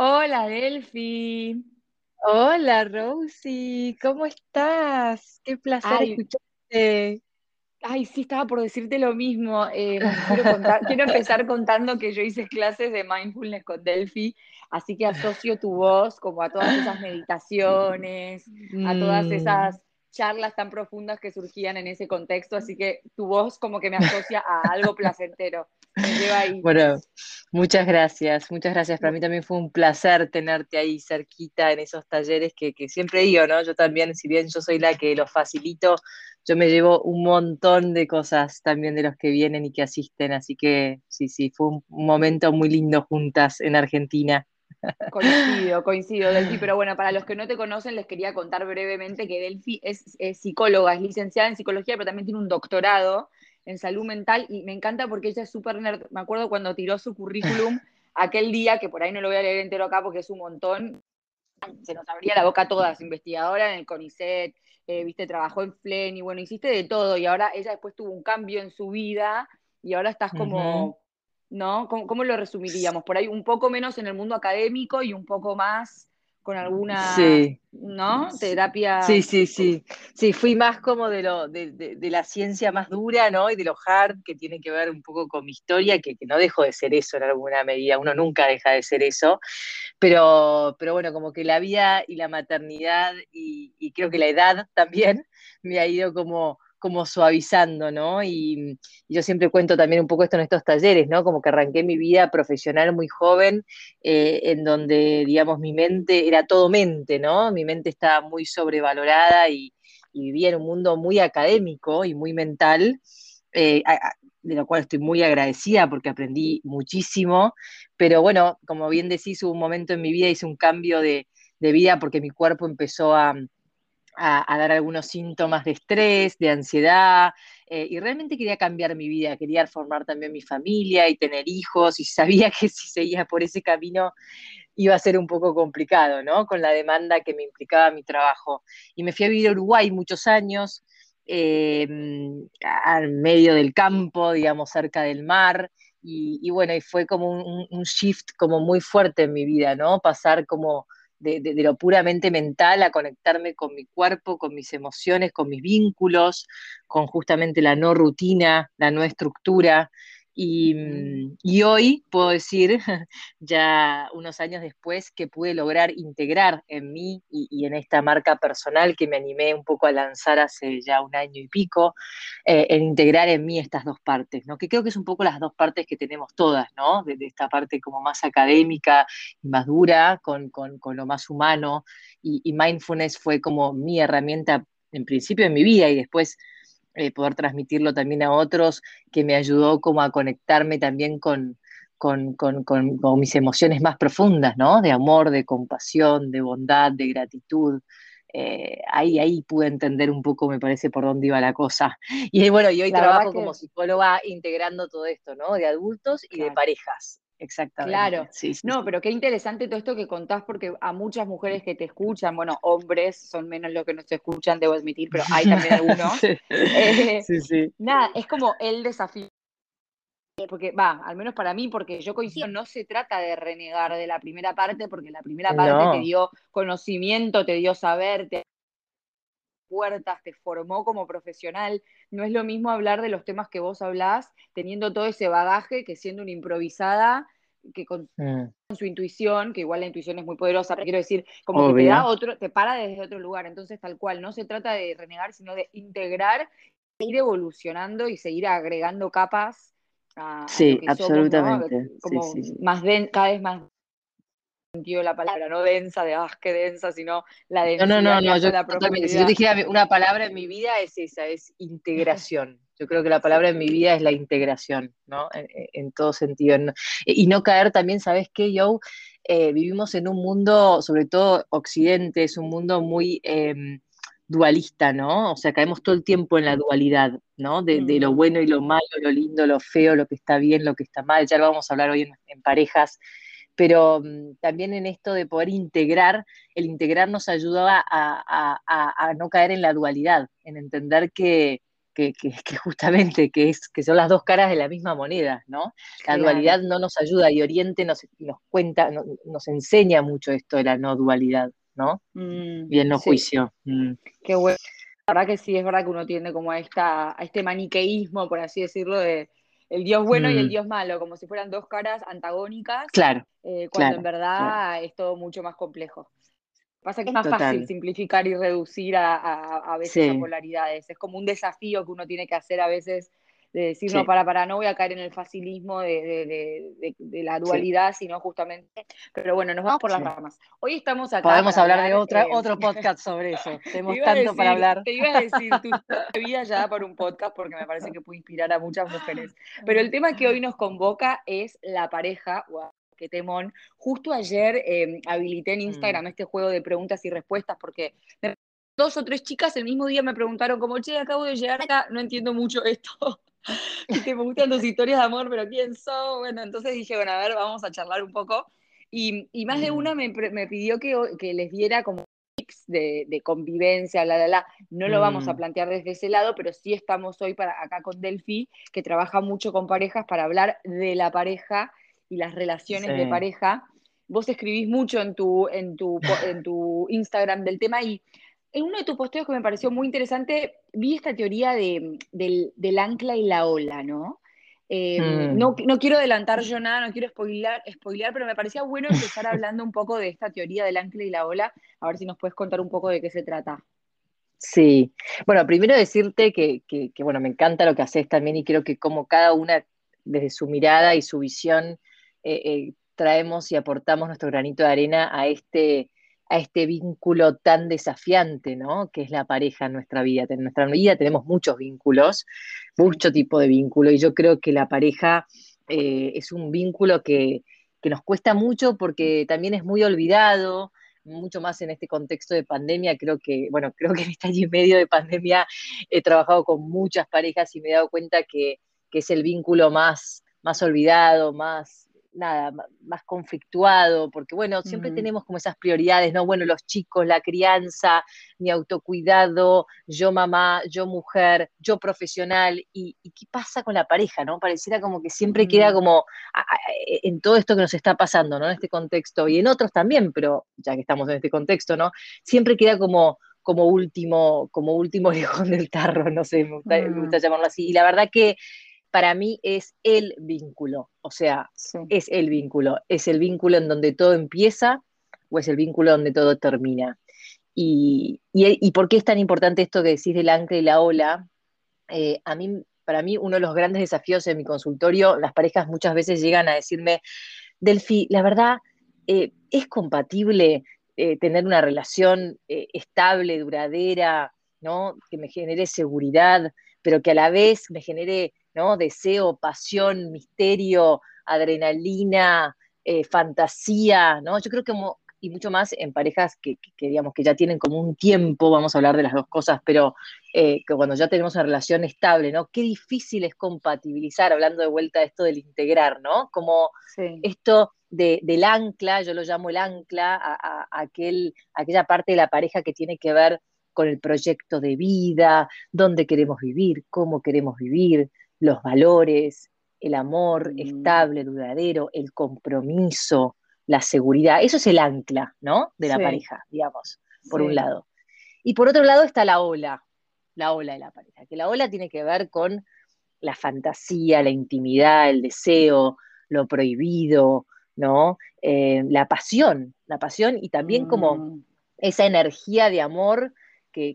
Hola, Delphi. Hola, Rosy, ¿cómo estás? Qué placer Ay, escucharte. ay, sí, estaba por decirte lo mismo. Em, quiero contar, quiero empezar contando que yo hice clases de mindfulness con Delphi, así que asocio tu voz como a todas esas meditaciones, a todas Mm, esas charlas tan profundas que surgían en ese contexto, así que tu voz como que me asocia a algo placentero, me lleva ahí. Bueno, muchas gracias, muchas gracias. Para mí también fue un placer tenerte ahí cerquita en esos talleres que, que siempre digo, ¿no? Yo también, si bien yo soy la que los facilito, yo me llevo un montón de cosas también de los que vienen y que asisten, así que sí, sí, fue un un momento muy lindo juntas en Argentina. Coincido, coincido, Delphi, pero bueno, para los que no te conocen, les quería contar brevemente que Delphi es, es psicóloga, es licenciada en psicología, pero también tiene un doctorado en salud mental y me encanta porque ella es súper nerd. Me acuerdo cuando tiró su currículum aquel día, que por ahí no lo voy a leer entero acá porque es un montón, se nos abría la boca a todas, investigadora en el CONICET, eh, viste, trabajó en FLEN y bueno, hiciste de todo y ahora ella después tuvo un cambio en su vida y ahora estás como, ¿no? ¿Cómo, cómo lo resumiríamos? Por ahí un poco menos en el mundo académico y un poco más con alguna, Sí. ¿no? Sí, Terapia, sí, sí. Sí, fui más como de lo, de, de- de la ciencia más dura, ¿no? Y de lo hard que tiene que ver un poco con mi historia, que, que no dejo de ser eso en alguna medida. Uno nunca deja de ser eso. Pero, pero bueno, como que la vida y la maternidad y, y creo que la edad también me ha ido como, como suavizando, ¿no? Y, yo siempre cuento también un poco esto en estos talleres, ¿no? Como que arranqué mi vida profesional muy joven, eh, en donde, digamos, mi mente era todo mente, ¿no? Mi mente estaba muy sobrevalorada y, y vivía en un mundo muy académico y muy mental. eh, de lo cual estoy muy agradecida porque aprendí muchísimo, pero bueno, como bien decís, hubo un momento en mi vida, hice un cambio de, de vida porque mi cuerpo empezó a, a, a dar algunos síntomas de estrés, de ansiedad, eh, y realmente quería cambiar mi vida, quería formar también mi familia y tener hijos, y sabía que si seguía por ese camino iba a ser un poco complicado, ¿no? Con la demanda que me implicaba mi trabajo. Y me fui a vivir a Uruguay muchos años, eh, al medio del campo, digamos, cerca del mar, y, y bueno, y fue como un, un, shift como muy fuerte en mi vida, ¿no? Pasar como de, lo puramente mental a conectarme con mi cuerpo, con mis emociones, con mis vínculos, con justamente la no rutina, la no estructura. Y, y hoy puedo decir, ya unos años después, que pude lograr integrar en mí y, y en esta marca personal que me animé un poco a lanzar hace ya un año y pico, eh, en integrar en mí estas dos partes, ¿no? Que creo que es un poco las dos partes que tenemos todas, ¿no? De, de esta parte como más académica y más dura, con, con, con lo más humano, y, y, mindfulness fue como mi herramienta en principio en mi vida y después eh, poder transmitirlo también a otros, que me ayudó como a conectarme también con, con, con, con, con mis emociones más profundas, ¿no? De amor, de compasión, de bondad, de gratitud. Eh, ahí, ahí pude entender un poco, me parece, por dónde iba la cosa. Y bueno, y hoy la trabajo que, como psicóloga integrando todo esto, ¿no? De adultos y de parejas. Exactamente, Claro, sí, sí, no, sí. pero qué interesante todo esto que contás, porque a muchas mujeres que te escuchan, bueno, hombres son menos los que nos escuchan, debo admitir, pero hay también algunos. sí, Eh, sí, sí. nada, es como el desafío, porque va, al menos para mí, porque yo coincido, no se trata de renegar de la primera parte, porque la primera parte te dio conocimiento, te dio saber, te puertas, te formó como profesional. No es lo mismo hablar de los temas que vos hablás, teniendo todo ese bagaje que siendo una improvisada, que con mm, su intuición, que igual la intuición es muy poderosa, pero quiero decir, como que te da otro, te para desde otro lugar. Entonces, tal cual, no se trata de renegar, sino de integrar, ir evolucionando y seguir agregando capas a, a lo Sí, somos, ¿no? absolutamente. Sí, Como sí, sí. más den, cada vez más sentido la palabra, no densa, de ah, qué densa, sino la No, no, no, no, hace yo la totalmente. Si yo dijera una palabra en mi vida es esa, es integración. Yo creo que la palabra en mi vida es la integración, ¿no? En, en todo sentido. No- Y no caer también, ¿sabes qué, Joe? Eh, vivimos en un mundo, sobre todo Occidente, es un mundo muy eh, dualista, ¿no? O sea, caemos todo el tiempo en la dualidad, ¿no? De, de lo bueno y lo malo, lo lindo, lo feo, lo que está bien, lo que está mal. Ya lo vamos a hablar hoy en, en parejas pero um, también en esto de poder integrar, el integrar nos ayuda a, a, a, a, no caer en la dualidad, en entender que, que, justamente que, es, que son las dos caras de la misma moneda, ¿no? La dualidad no nos ayuda y Oriente nos, nos cuenta, nos enseña mucho esto de la no dualidad, ¿no? Mm, y el no juicio. Mm. Qué bueno. La verdad que sí, es verdad que uno tiende como a, esta, a este maniqueísmo, por así decirlo, de el Dios bueno y el mm. Dios malo, como si fueran dos caras antagónicas. Claro. Eh, cuando en verdad es todo mucho más complejo. Pasa que es más fácil simplificar y reducir a, a, veces polaridades. Es como un desafío que uno tiene que hacer a veces de decir, no, para, para, no voy a caer en el facilismo de, la dualidad, sino justamente. Pero bueno, nos vamos por las ramas. Hoy estamos acá. Podemos hablar, de otra, eh, otro podcast sobre eso. Tenemos tanto para hablar. Te iba a decir, tu vida ya da para un podcast porque me parece que puede inspirar a muchas mujeres. Pero el tema que hoy nos convoca es la pareja. Wow que temón. Justo ayer em, habilité en Instagram mm. este juego de preguntas y respuestas porque dos o tres chicas el mismo día me preguntaron como, che, acabo de llegar acá, no entiendo mucho esto. me gustan tus historias de amor, pero ¿quién sos? Bueno, entonces dije, bueno, a ver, vamos a charlar un poco. Y, más de una me, pidió que, que, les diera como de, de convivencia, la, la, la. No lo vamos a mm. plantear desde ese lado, pero sí estamos hoy para, acá con Delphi, que trabaja mucho con parejas para hablar de la pareja y las relaciones de pareja. Vos escribís mucho en tu, en, tu, en tu Instagram del tema y en uno de tus posteos que me pareció muy interesante, vi esta teoría de, del, ancla y la ola, ¿no? Em, mm. no, no, quiero adelantar yo nada, no quiero spoilar, spoilear, pero me parecía bueno empezar hablando un poco de esta teoría del ancla y la ola, a ver si nos puedes contar un poco de qué se trata. Sí, bueno, primero decirte que, que, bueno, me encanta lo que haces también y creo que como cada una desde su mirada y su visión eh, eh, traemos y aportamos nuestro granito de arena a este, a este vínculo tan desafiante, ¿no? Que es la pareja en nuestra vida. En nuestra vida tenemos muchos vínculos, mucho tipo de vínculo, y yo creo que la pareja eh, es un vínculo que, nos cuesta mucho porque también es muy olvidado, mucho más en este contexto de pandemia. Creo que, bueno, creo que en este año y medio de pandemia he trabajado con muchas parejas y me he dado cuenta que, que es el vínculo más, más olvidado, más, nada, más conflictuado, porque bueno, siempre tenemos como esas prioridades, ¿no? Bueno, los chicos, la crianza, mi autocuidado, yo mamá, yo mujer, yo profesional, y, qué pasa con la pareja, ¿no? Pareciera como que siempre queda como e, en todo esto que nos está pasando, ¿no? En este contexto, y en otros también, pero ya que estamos en este contexto, ¿no? Siempre queda como como último, como último lejón del tarro, no sé, me gusta, me gusta llamarlo así. Y la verdad que para mí es el vínculo, o sea, es el vínculo, es el vínculo en donde todo empieza o es el vínculo donde todo termina. Y, por qué es tan importante esto que decís del ancla y la ola? Eh, a mí, para mí, uno de los grandes desafíos en mi consultorio, las parejas muchas veces llegan a decirme, Delfi, la verdad, eh, ¿es compatible eh, tener una relación estable, duradera, ¿no? que me genere seguridad, pero que a la vez me genere Deseo, pasión, misterio, adrenalina, eh, fantasía, ¿no? Yo creo que y mucho más en parejas que, digamos que ya tienen como un tiempo, vamos a hablar de las dos cosas, pero eh, que cuando ya tenemos una relación estable, ¿no? Qué difícil es compatibilizar, hablando de vuelta de esto del integrar, ¿no? Como esto del ancla, yo lo llamo el ancla, a, aquel, aquella parte de la pareja que tiene que ver con el proyecto de vida, dónde queremos vivir, cómo queremos vivir, los valores, el amor mm. estable, duradero, el compromiso, la seguridad. Eso es el ancla, ¿no? De la pareja, digamos, por un lado. Y por otro lado está la ola, la ola de la pareja, que la ola tiene que ver con la fantasía, la intimidad, el deseo, lo prohibido, ¿no? Eh, la pasión, la pasión y también como mm. esa energía de amor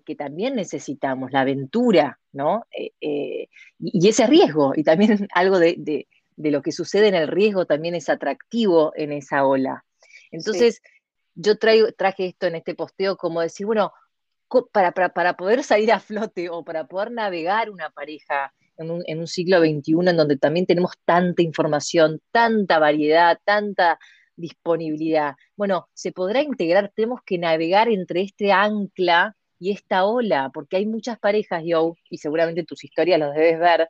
que, también necesitamos, la aventura, ¿no? Eh, eh, y, ese riesgo, y también algo de, lo que sucede en el riesgo también es atractivo en esa ola. Entonces, yo traigo, traje esto en este posteo como decir, bueno, para, para, poder salir a flote o para poder navegar una pareja en un, en un siglo XXI en donde también tenemos tanta información, tanta variedad, tanta disponibilidad. Bueno, se podrá integrar, tenemos que navegar entre este ancla y esta ola, porque hay muchas parejas, yo, y seguramente tus historias los debes ver,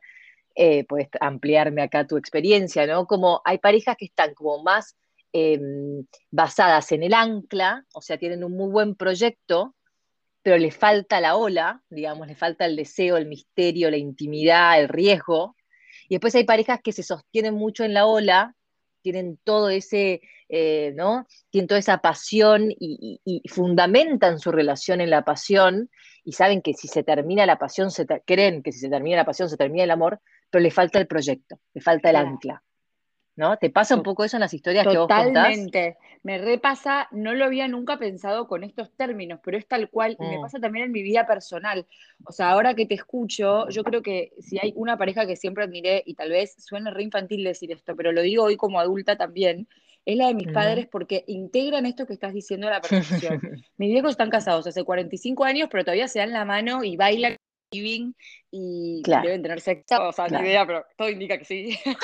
eh, puedes ampliarme acá tu experiencia, ¿no? Como hay parejas que están como más em, basadas en el ancla, o sea, tienen un muy buen proyecto, pero le falta la ola, digamos, le falta el deseo, el misterio, la intimidad, el riesgo. Y después hay parejas que se sostienen mucho en la ola, tienen todo ese, eh, ¿no? Tienen toda esa pasión y, fundamentan su relación en la pasión y saben que si se termina la pasión, se creen que si se termina la pasión, se termina el amor, pero le falta el proyecto, le falta el ancla. ¿no? ¿Te pasa un poco eso en las historias que vos contás? Totalmente. Me repasa, no lo había nunca pensado con estos términos, pero es tal cual, me mm. pasa también en mi vida personal. O sea, ahora que te escucho, yo creo que si hay una pareja que siempre admiré, y tal vez suene re infantil decir esto, pero lo digo hoy como adulta también, es la de mis padres porque integran esto que estás diciendo a la perfección. mis viejos están casados hace 45 años, pero todavía se dan la mano y bailan y deben tener sexo, o sea, ni idea, pero todo indica que sí.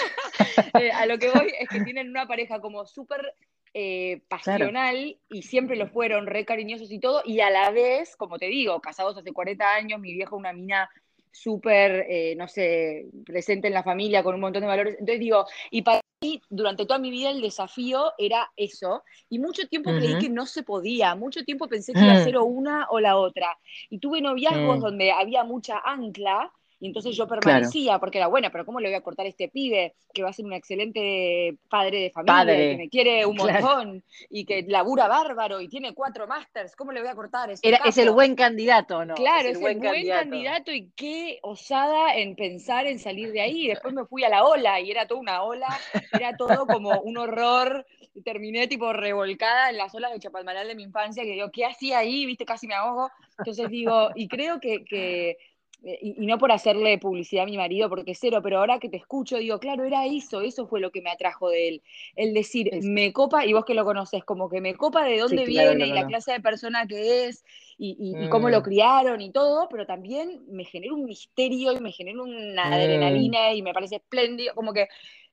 Eh, a lo que voy es que tienen una pareja como súper eh, pasional y siempre lo fueron, re cariñosos y todo, y a la vez, como te digo, casados hace 40 años, mi viejo una mina súper, eh, no sé, presente en la familia con un montón de valores. Entonces digo, y para mí, durante toda mi vida el desafío era eso, y mucho tiempo creí que no se podía, mucho tiempo pensé que iba a mm. ser o una o la otra. Y tuve noviazgos mm. donde había mucha ancla, y entonces yo permanecía, porque era buena, pero ¿cómo le voy a cortar a este pibe que va a ser un excelente padre de familia, que me quiere un montón y que labura bárbaro y tiene cuatro másters? ¿Cómo le voy a cortar ese Era, Es el buen candidato, ¿no? Claro, es el, buen, candidato. y qué osada en pensar en salir de ahí. Después me fui a la ola y era toda una ola, era todo como un horror. Terminé tipo revolcada en las olas de Chapalmalal de mi infancia, que digo, ¿qué hacía ahí? Viste, casi me ahogo. Entonces digo, y creo que, que eh, y, no por hacerle publicidad a mi marido, porque cero, pero ahora que te escucho, digo, claro, era eso, eso fue lo que me atrajo de él. El decir, me copa, y vos que lo conoces, como que me copa de dónde viene y la clase de persona que es y, cómo lo mm. criaron y todo, pero también me genera un misterio y me genera una mm. adrenalina y me parece espléndido, como que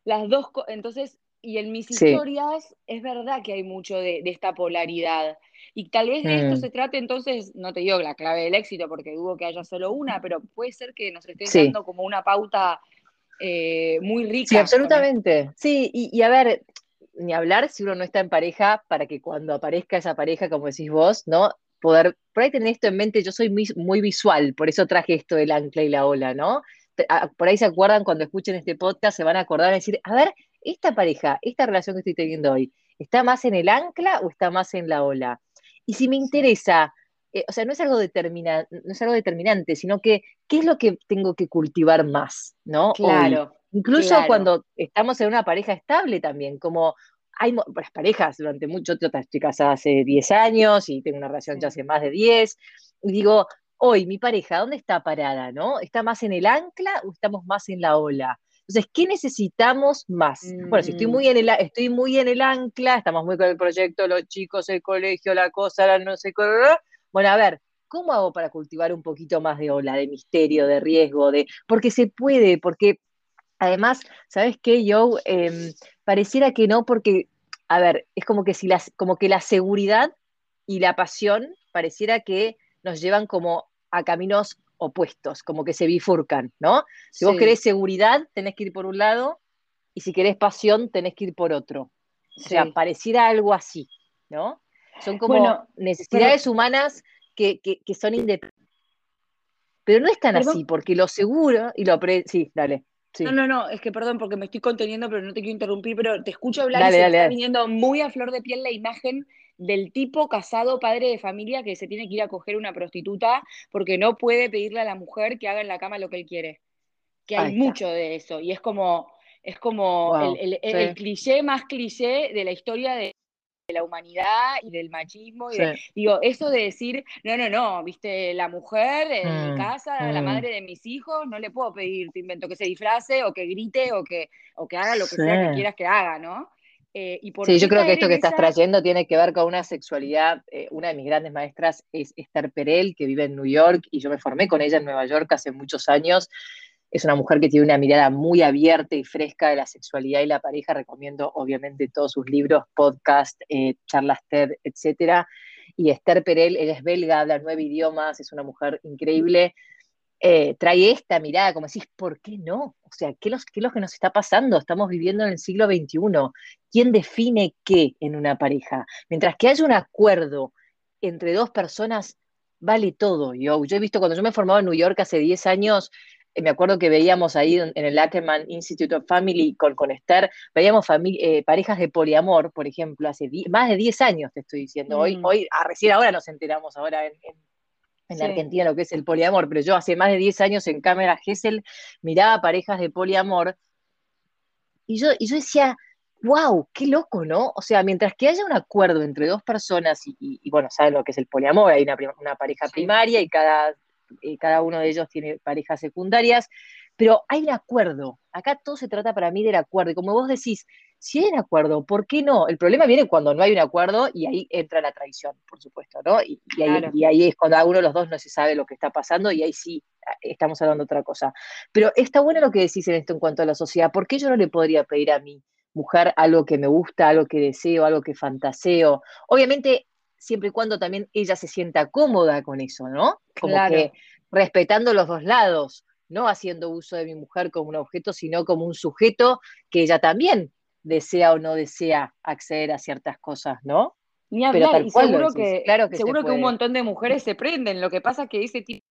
las dos, entonces, y en mis historias es verdad que hay mucho de esta polaridad. Y tal vez de esto mm. se trate entonces, no te digo la clave del éxito porque dudo que haya solo una, pero puede ser que nos estén dando como una pauta eh, muy rica. Sí, absolutamente. Sí, y, a ver, ni hablar si uno no está en pareja para que cuando aparezca esa pareja, como decís vos, ¿no? Poder, por ahí tener esto en mente, yo soy muy, muy visual, por eso traje esto del ancla y la ola, ¿no? Por ahí se acuerdan cuando escuchen este podcast, se van a acordar y decir, a ver, esta pareja, esta relación que estoy teniendo hoy, ¿está más en el ancla o está más en la ola? Y si me interesa, eh, o sea, no es, algo determina, no es algo determinante, sino que qué es lo que tengo que cultivar más, ¿no? Claro. Incluso cuando estamos en una pareja estable también, como hay las parejas durante mucho, yo estoy casada hace 10 años y tengo una relación ya hace más de 10, y digo, hoy mi pareja, ¿dónde está parada, no? ¿Está más en el ancla o estamos más en la ola? Entonces, ¿qué necesitamos más? Bueno, si estoy mm. muy, en el, estoy muy en el ancla, estamos muy con el proyecto, los chicos, el colegio, la cosa, la no sé qué. Bueno, a ver, ¿cómo hago para cultivar un poquito más de ola, de misterio, de riesgo? de Porque se puede, porque además, ¿sabes qué, Joe? Em, pareciera que no, porque, a ver, es como que, si las, como que la seguridad y la pasión pareciera que nos llevan como a caminos opuestos, como que se bifurcan, ¿no? Si vos querés seguridad, tenés que ir por un lado, y si querés pasión, tenés que ir por otro. O sea, pareciera algo así, ¿no? Son como necesidades humanas que, son independientes. Pero no es tan así, porque lo seguro y lo pre... Sí, dale. No, no, no, es que perdón porque me estoy conteniendo, pero no te quiero interrumpir, pero te escucho hablar y se está viniendo muy a flor de piel la imagen del tipo casado, padre de familia, que se tiene que ir a coger una prostituta porque no puede pedirle a la mujer que haga en la cama lo que él quiere. Que hay mucho de eso. Y es como, es como el, cliché más cliché de la historia de la humanidad y del machismo. Y digo, eso de decir, no, no, no, viste, la mujer en mm, casa, la mm. madre de mis hijos, no le puedo pedir, te invento, que se disfrace o que grite o que, o que haga lo que sea que quieras que haga, ¿no? Eh, sí, yo creo que esto que estás trayendo tiene que ver con una sexualidad. Eh, una de mis grandes maestras es Esther Perel, que vive en New York, y yo me formé con ella en Nueva York hace muchos años. Es una mujer que tiene una mirada muy abierta y fresca de la sexualidad y la pareja. Recomiendo, obviamente, todos sus libros, podcast, eh, charlas TED, etc. Y Esther Perel, ella es belga, habla nueve idiomas, es una mujer increíble. Eh, trae esta mirada, como decís, ¿por qué no? O sea, ¿qué, los, ¿qué es lo que nos está pasando? Estamos viviendo en el siglo XXI. ¿Quién define qué en una pareja? Mientras que haya un acuerdo entre dos personas, vale todo. Yo, yo he visto cuando yo me formaba en New York hace 10 años, eh, me acuerdo que veíamos ahí en, el Ackerman Institute of Family con, con Esther, veíamos eh, parejas de poliamor, por ejemplo, hace más de 10 años te estoy diciendo. Hoy, mm. hoy ah, recién ahora nos enteramos ahora en, en Argentina lo que es el poliamor, pero yo hace más de 10 años en Cámara Gesell miraba parejas de poliamor y yo, y yo decía, wow, qué loco, ¿no? O sea, mientras que haya un acuerdo entre dos personas y, bueno, saben lo que es el poliamor, hay una, pareja primaria y cada, eh, cada uno de ellos tiene parejas secundarias, pero hay un acuerdo. Acá todo se trata para mí del acuerdo. Y como vos decís, si hay un acuerdo, ¿por qué no? El problema viene cuando no hay un acuerdo y ahí entra la traición, por supuesto, ¿no? Y, ahí, es cuando a uno de los dos no se sabe lo que está pasando y ahí sí ah, estamos hablando de otra cosa. Pero está bueno lo que decís en esto en cuanto a la sociedad. ¿Por qué yo no le podría pedir a mi mujer algo que me gusta, algo que deseo, algo que fantaseo? Obviamente, siempre y cuando también ella se sienta cómoda con eso, ¿no? Como que respetando los dos lados no haciendo uso de mi mujer como un objeto, sino como un sujeto que ella también desea o no desea acceder a ciertas cosas, ¿no? Ni hablar, y seguro que, claro que seguro que un montón de mujeres se prenden. Lo que pasa es que ese tipo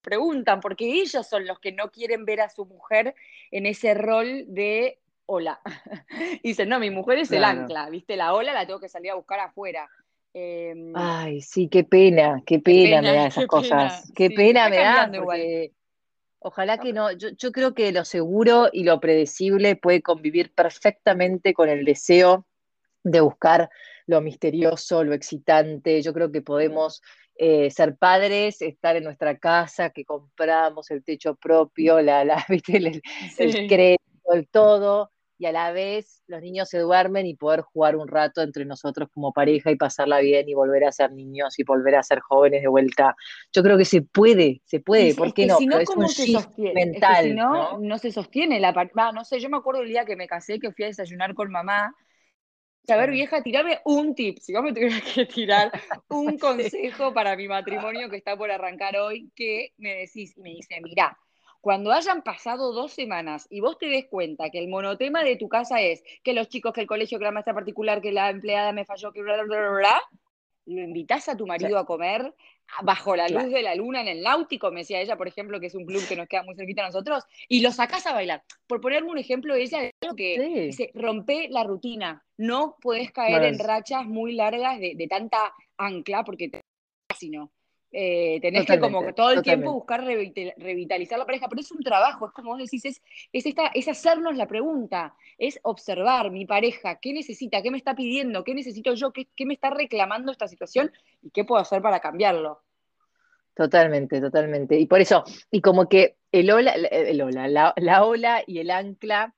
preguntan, porque ellos son los que no quieren ver a su mujer en ese rol de hola. Dicen, no, mi mujer es el ancla, ¿viste? La ola la tengo que salir a buscar afuera. Em, Ay, sí, qué pena, qué pena, me da esas cosas. qué pena me da, porque Ojalá que no. Yo, creo que lo seguro y lo predecible puede convivir perfectamente con el deseo de buscar lo misterioso, lo excitante. Yo creo que podemos eh, ser padres, estar en nuestra casa, que compramos el techo propio, la, la el, el crédito, el todo, y a la vez los niños se duermen y poder jugar un rato entre nosotros como pareja y pasarla bien y volver a ser niños y volver a ser jóvenes de vuelta. Yo creo que se puede, se puede, ¿por qué no? Si no es un se sostiene? mental. si no, no, se sostiene la parte. no sé, yo me acuerdo el día que me casé, que fui a desayunar con mamá. A ver, vieja, tirame un tip. Si vos me tuvieras que tirar un consejo para mi matrimonio que está por arrancar hoy, ¿qué me decís? Y me dice, mira, cuando hayan pasado dos semanas y vos te des cuenta que el monotema de tu casa es que los chicos, que el colegio, que la maestra particular, que la empleada me falló, que bla, bla, bla, bla, lo invitas a tu marido a comer bajo la luz de la luna en el náutico, me decía ella, por ejemplo, que es un club que nos queda muy cerquita a nosotros, y lo sacás a bailar. Por ponerme un ejemplo, ella que dice, rompe la rutina, no puedes caer en rachas muy largas de, de tanta ancla, porque te si no. Eh, tenés que como todo el tiempo buscar revitalizar la pareja, pero es un trabajo, es como vos decís, es, es, esta, es hacernos la pregunta, es observar mi pareja, qué necesita, qué me está pidiendo, qué necesito yo, qué, qué me está reclamando esta situación y qué puedo hacer para cambiarlo. Totalmente, totalmente. Y por eso, y como que el ola, el ola la, la ola y el ancla,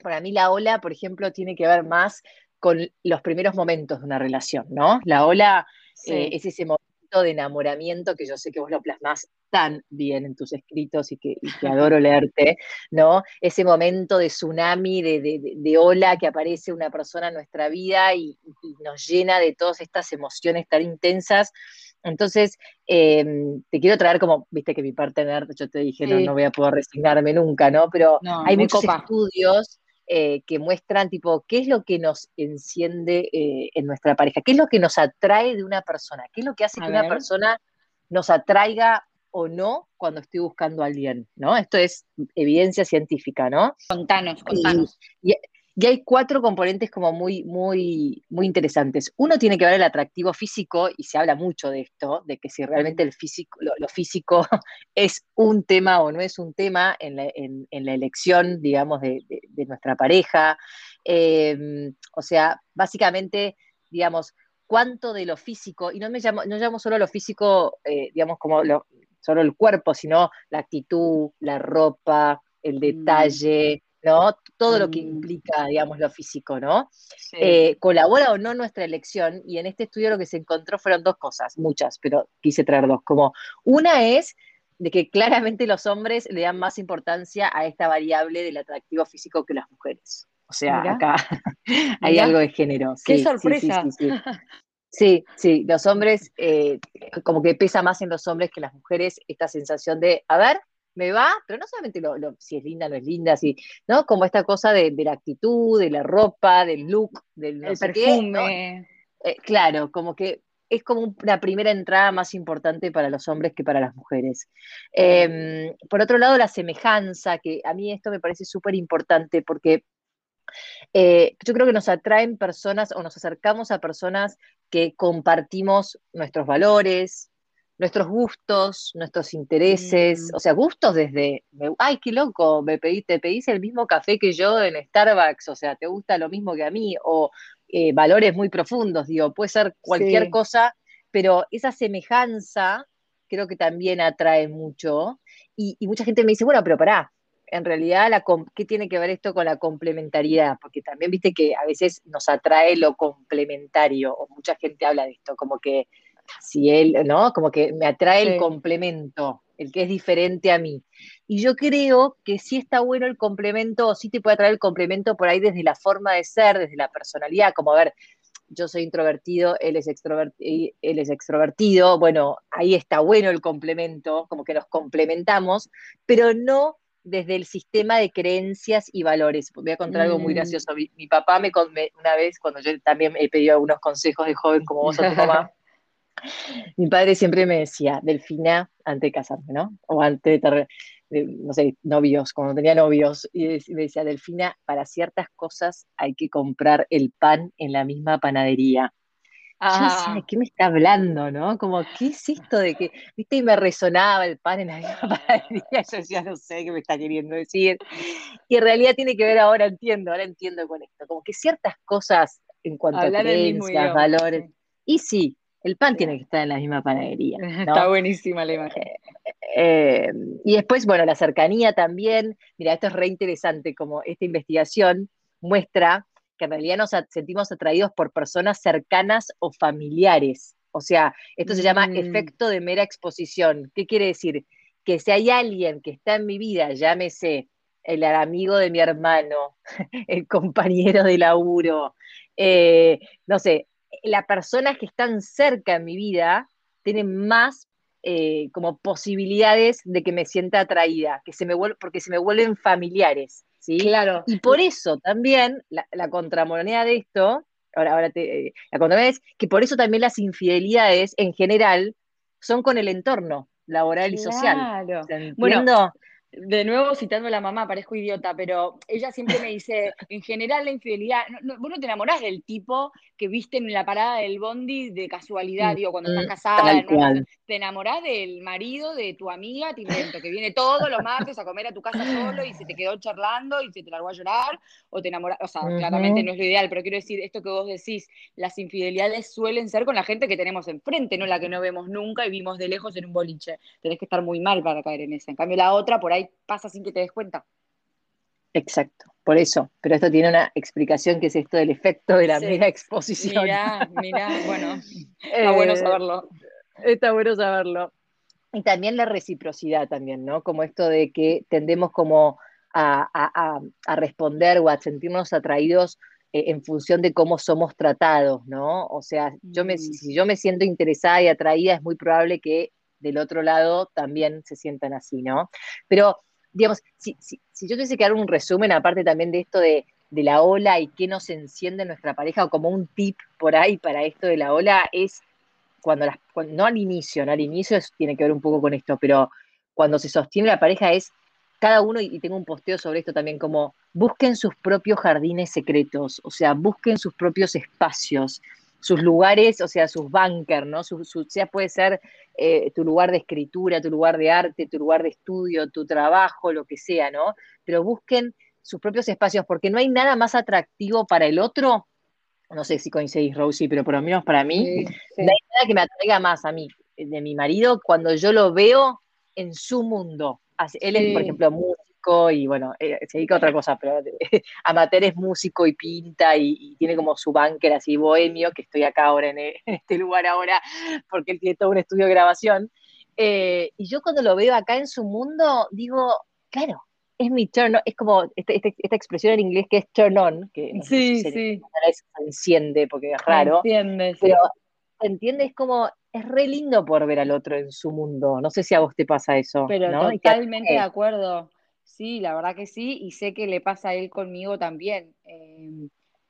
para mí la ola, por ejemplo, tiene que ver más con los primeros momentos de una relación, ¿no? La ola eh, es ese momento de enamoramiento que yo sé que vos lo plasmás tan bien en tus escritos y que, adoro leerte, ¿no? Ese momento de tsunami, de, ola que aparece una persona en nuestra vida y, nos llena de todas estas emociones tan intensas. Entonces, em, te quiero traer como, viste que mi parte nerd, yo te dije, no, no voy a poder resignarme nunca, ¿no? Pero hay muchos estudios eh, que muestran tipo qué es lo que nos enciende eh, en nuestra pareja, qué es lo que nos atrae de una persona, qué es lo que hace que una persona nos atraiga o no cuando estoy buscando a alguien, ¿no? Esto es evidencia científica, ¿no? Contanos, contanos. Y hay cuatro componentes como muy, muy, muy interesantes. Uno tiene que ver el atractivo físico, y se habla mucho de esto, de que si realmente el físico, lo, físico es un tema o no es un tema en la, elección, digamos, de, nuestra pareja. Em, o sea, básicamente, digamos, cuánto de lo físico, y no me llamo, no llamo solo lo físico, eh, digamos, como solo el cuerpo, sino la actitud, la ropa, el mm. detalle, ¿no? Todo lo que mm. implica, digamos, lo físico, ¿no? Eh, colabora o no nuestra elección, y en este estudio lo que se encontró fueron dos cosas, muchas, pero quise traer dos, como una es de que claramente los hombres le dan más importancia a esta variable del atractivo físico que las mujeres. O sea, acá hay algo de género. ¡Qué sorpresa! Sí, sí, los hombres, eh, como que pesa más en los hombres que en las mujeres esta sensación de, a ver, me va, pero no solamente lo, si es linda o no es linda, si, ¿no? Como esta cosa de, la actitud, de la ropa, del look, del perfume. Eh, claro, como que es como una primera entrada más importante para los hombres que para las mujeres. Em, por otro lado, la semejanza, que a mí esto me parece súper importante porque eh, yo creo que nos atraen personas o nos acercamos a personas que compartimos nuestros valores, nuestros gustos, nuestros intereses, mm. o sea, gustos desde, ay, qué loco, me pedí, te pedís el mismo café que yo en Starbucks, o sea, te gusta lo mismo que a mí, o eh, valores muy profundos, digo, puede ser cualquier cosa, pero esa semejanza creo que también atrae mucho, y, mucha gente me dice, bueno, pero pará, en realidad, la, ¿qué tiene que ver esto con la complementariedad? Porque también viste que a veces nos atrae lo complementario, o mucha gente habla de esto, como que si él, ¿no? Como que me atrae el complemento, el que es diferente a mí. Y yo creo que sí está bueno el complemento, o sí te puede atraer el complemento por ahí desde la forma de ser, desde la personalidad, como a ver, yo soy introvertido, él es, extrovertido, él es extrovertido, bueno, ahí está bueno el complemento, como que nos complementamos, pero no desde el sistema de creencias y valores. Voy a contar algo muy mm. gracioso. Mi, papá me, una vez, cuando yo también he pedido algunos consejos de joven como vos a tu mamá, Mi padre siempre me decía, Delfina, antes de casarme, ¿no? O antes de, no sé, novios, cuando tenía novios, y me decía, Delfina, para ciertas cosas hay que comprar el pan en la misma panadería. Yo decía, ¿de qué me está hablando, no? Como, ¿qué es esto de que, viste, y me resonaba el pan en la misma panadería? Yo decía, no sé qué me está queriendo decir. Y en realidad tiene que ver, ahora entiendo, ahora entiendo con esto, como que ciertas cosas en cuanto a creencias, valores, y sí, el pan tiene que estar en la misma panadería. Está buenísima la imagen. Eh, y después, bueno, la cercanía también. Mira, esto es re interesante, como esta investigación muestra que en realidad nos sentimos atraídos por personas cercanas o familiares. O sea, esto se llama mm. efecto de mera exposición. ¿Qué quiere decir? Que si hay alguien que está en mi vida, llámese el amigo de mi hermano, el compañero de laburo, eh, no sé, las personas que están cerca en mi vida tienen más eh, como posibilidades de que me sienta atraída, que se me porque se me vuelven familiares, ¿sí? Claro. Y por eso también la, la contramoneda de esto, ahora, ahora te, eh, la contramoneda es que por eso también las infidelidades en general son con el entorno laboral y social. Bueno, de nuevo citando a la mamá, parezco idiota, pero ella siempre me dice, en general la infidelidad, vos no te enamorás del tipo que viste en la parada del bondi de casualidad, digo, cuando estás casada, te enamorás del marido de tu amiga, te invento, que viene todos los martes a comer a tu casa solo y se te quedó charlando y se te largó a llorar, o te enamorás, o sea, claramente no es lo ideal, pero quiero decir, esto que vos decís, las infidelidades suelen ser con la gente que tenemos enfrente, no la que no vemos nunca y vimos de lejos en un boliche. Tenés que estar muy mal para caer en esa. En cambio, la otra, por ahí pasa sin que te des cuenta. Exacto, por eso. Pero esto tiene una explicación que es esto del efecto de la mera exposición. Mirá, mirá, bueno, está bueno eh, saberlo. Está bueno saberlo. Y también la reciprocidad también, ¿no? Como esto de que tendemos como a, responder o a sentirnos atraídos eh, en función de cómo somos tratados, ¿no? O sea, yo me, mm. si yo me siento interesada y atraída, es muy probable que del otro lado también se sientan así, ¿no? Pero digamos, si, si, yo tuviese que dar un resumen, aparte también de esto de, la ola y qué nos enciende nuestra pareja, o como un tip por ahí para esto de la ola, es cuando, las, no al inicio, no al inicio tiene que ver un poco con esto, pero cuando se sostiene la pareja es cada uno, y tengo un posteo sobre esto también, como busquen sus propios jardines secretos, o sea, busquen sus propios espacios, sus lugares, o sea, sus bunkers, ¿no? Su, sea, puede ser eh, tu lugar de escritura, tu lugar de arte, tu lugar de estudio, tu trabajo, lo que sea, ¿no? Pero busquen sus propios espacios, porque no hay nada más atractivo para el otro. No sé si coincidís, Rosie, pero por lo menos para mí, no hay nada que me atraiga más a mí, de mi marido, cuando yo lo veo en su mundo. Él es, por ejemplo, y bueno, eh, se dedica a otra cosa, pero amateur es músico y pinta y, tiene como su bunker así bohemio, que estoy acá ahora en, este lugar ahora, porque él tiene todo un estudio de grabación. Eh, y yo cuando lo veo acá en su mundo, digo, claro, es mi turn on, es como este, este, esta expresión en inglés que es turn on, que sí, sí. Se, enciende porque es raro. Entiende, pero entiende, es como, es re lindo por ver al otro en su mundo. No sé si a vos te pasa eso. Pero totalmente de acuerdo. Sí, la verdad que sí, y sé que le pasa a él conmigo también. Em,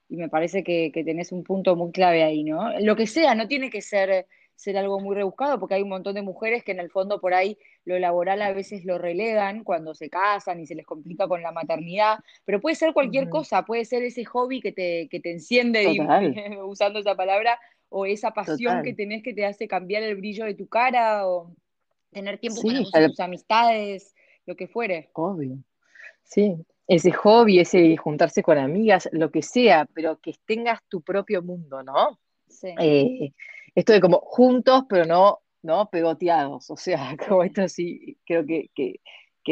y me parece que, que, tenés un punto muy clave ahí, ¿no? Lo que sea, no tiene que ser, ser algo muy rebuscado, porque hay un montón de mujeres que en el fondo por ahí lo laboral a veces lo relegan cuando se casan y se les complica con la maternidad, pero puede ser cualquier cosa, puede ser ese hobby que te, que te enciende, usando esa palabra, o esa pasión que tenés que te hace cambiar el brillo de tu cara, o tener tiempo con tus amistades, lo que fuere. Obvio. Sí, ese hobby, ese juntarse con amigas, lo que sea, pero que tengas tu propio mundo, ¿no? Sí. Eh, esto de como juntos, pero no, no pegoteados, o sea, como esto sí, creo que, que,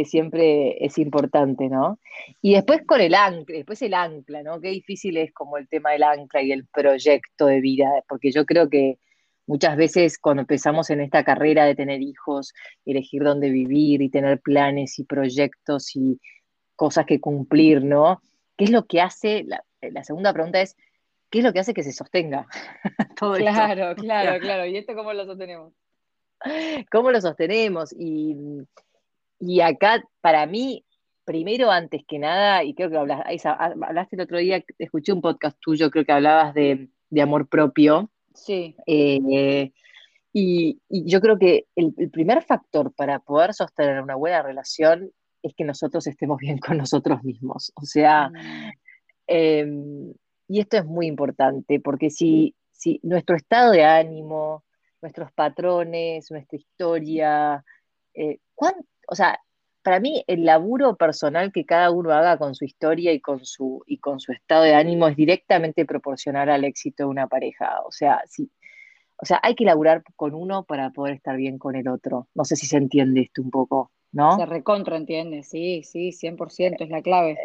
siempre es importante, ¿no? Y después con el ancla, después el ancla, ¿no? Qué difícil es como el tema del ancla y el proyecto de vida, porque yo creo que muchas veces cuando empezamos en esta carrera de tener hijos, elegir dónde vivir y tener planes y proyectos y cosas que cumplir, ¿no? ¿Qué es lo que hace? La, segunda pregunta es, ¿qué es lo que hace que se sostenga todo Claro, claro, claro. ¿Y esto cómo lo sostenemos? ¿Cómo lo sostenemos? Y, acá, para mí, primero, antes que nada, y creo que hablaste, hablaste el otro día, escuché un podcast tuyo, creo que hablabas de, amor propio. Sí. Eh, y, yo creo que el, primer factor para poder sostener una buena relación es que nosotros estemos bien con nosotros mismos. O sea, mm. em, y esto es muy importante, porque si, si nuestro estado de ánimo, nuestros patrones, nuestra historia, eh, o sea, para mí el laburo personal que cada uno haga con su historia y con su, y con su estado de ánimo es directamente proporcional al éxito de una pareja. O sea, si, o sea, hay que laburar con uno para poder estar bien con el otro. No sé si se entiende esto un poco. ¿no? Se recontra entiende, sí, sí, 100%, es la clave.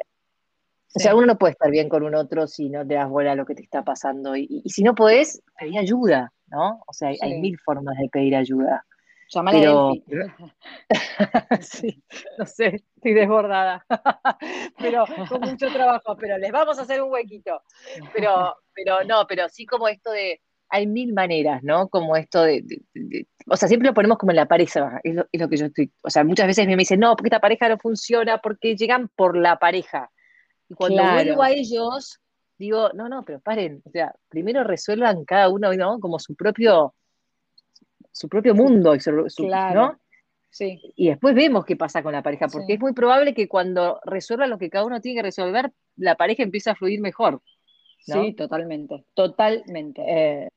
O sea, uno no puede estar bien con un otro si no te das bola a lo que te está pasando. Y, si no podés, pedir ayuda, ¿no? O sea, hay, mil formas de pedir ayuda. Llamar a sí, no sé, estoy desbordada. pero con mucho trabajo, pero les vamos a hacer un huequito. Pero, pero no, pero sí como esto de hay mil maneras, ¿no? Como esto de, o sea, siempre lo ponemos como en la pareja, es lo, que yo estoy, o sea, muchas veces me dicen, no, porque esta pareja no funciona, porque llegan por la pareja. Y cuando vuelvo a ellos, digo, no, no, pero paren, o sea, primero resuelvan cada uno, ¿no? Como su propio, su propio mundo, ¿no? Sí. Y después vemos qué pasa con la pareja, porque es muy probable que cuando resuelvan lo que cada uno tiene que resolver, la pareja empieza a fluir mejor. Sí, totalmente, totalmente. Eh,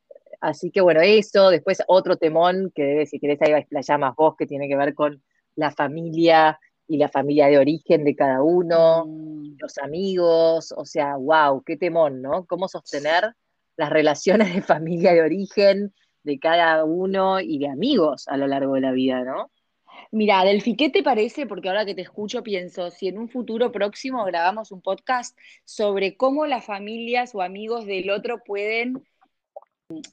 Así que bueno, eso, después otro temón que si querés ahí va a explayar más vos, que tiene que ver con la familia y la familia de origen de cada uno, mm. los amigos, o sea, wow, qué temón, ¿no? Cómo sostener las relaciones de familia de origen de cada uno y de amigos a lo largo de la vida, ¿no? Mira, Delfi, ¿qué te parece? Porque ahora que te escucho pienso, si en un futuro próximo grabamos un podcast sobre cómo las familias o amigos del otro pueden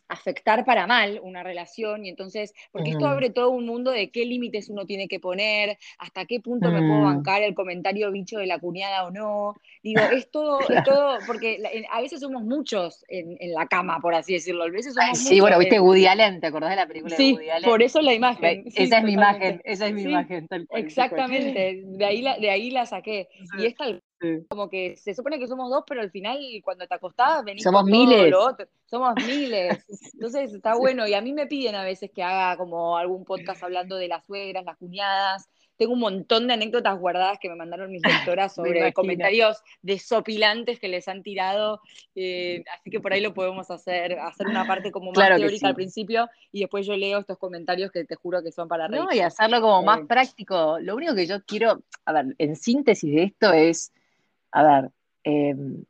afectar para mal una relación y entonces, porque esto abre todo un mundo de qué límites uno tiene que poner, hasta qué punto me puedo mm. bancar el comentario bicho de la cuñada o no. Digo, es todo, es todo porque a veces somos muchos en, la cama, por así decirlo. A veces somos sí, bueno, viste Woody Allen, ¿te acordás de la película de Woody Allen? por eso la imagen. esa es mi imagen, esa es mi imagen. exactamente, de ahí, la, de ahí la saqué. Y es tal como que se supone que somos dos, pero al final cuando te acostás venís somos miles. Somos miles. Entonces está bueno. Y a mí me piden a veces que haga como algún podcast hablando de las suegras, las cuñadas. Tengo un montón de anécdotas guardadas que me mandaron mis lectoras sobre comentarios desopilantes que les han tirado. Eh, así que por ahí lo podemos hacer, hacer una parte como más teórica al principio y después yo leo estos comentarios que te juro que son para reír. No, y hacerlo como más práctico. Lo único que yo quiero, a ver, en síntesis de esto es a ver, em,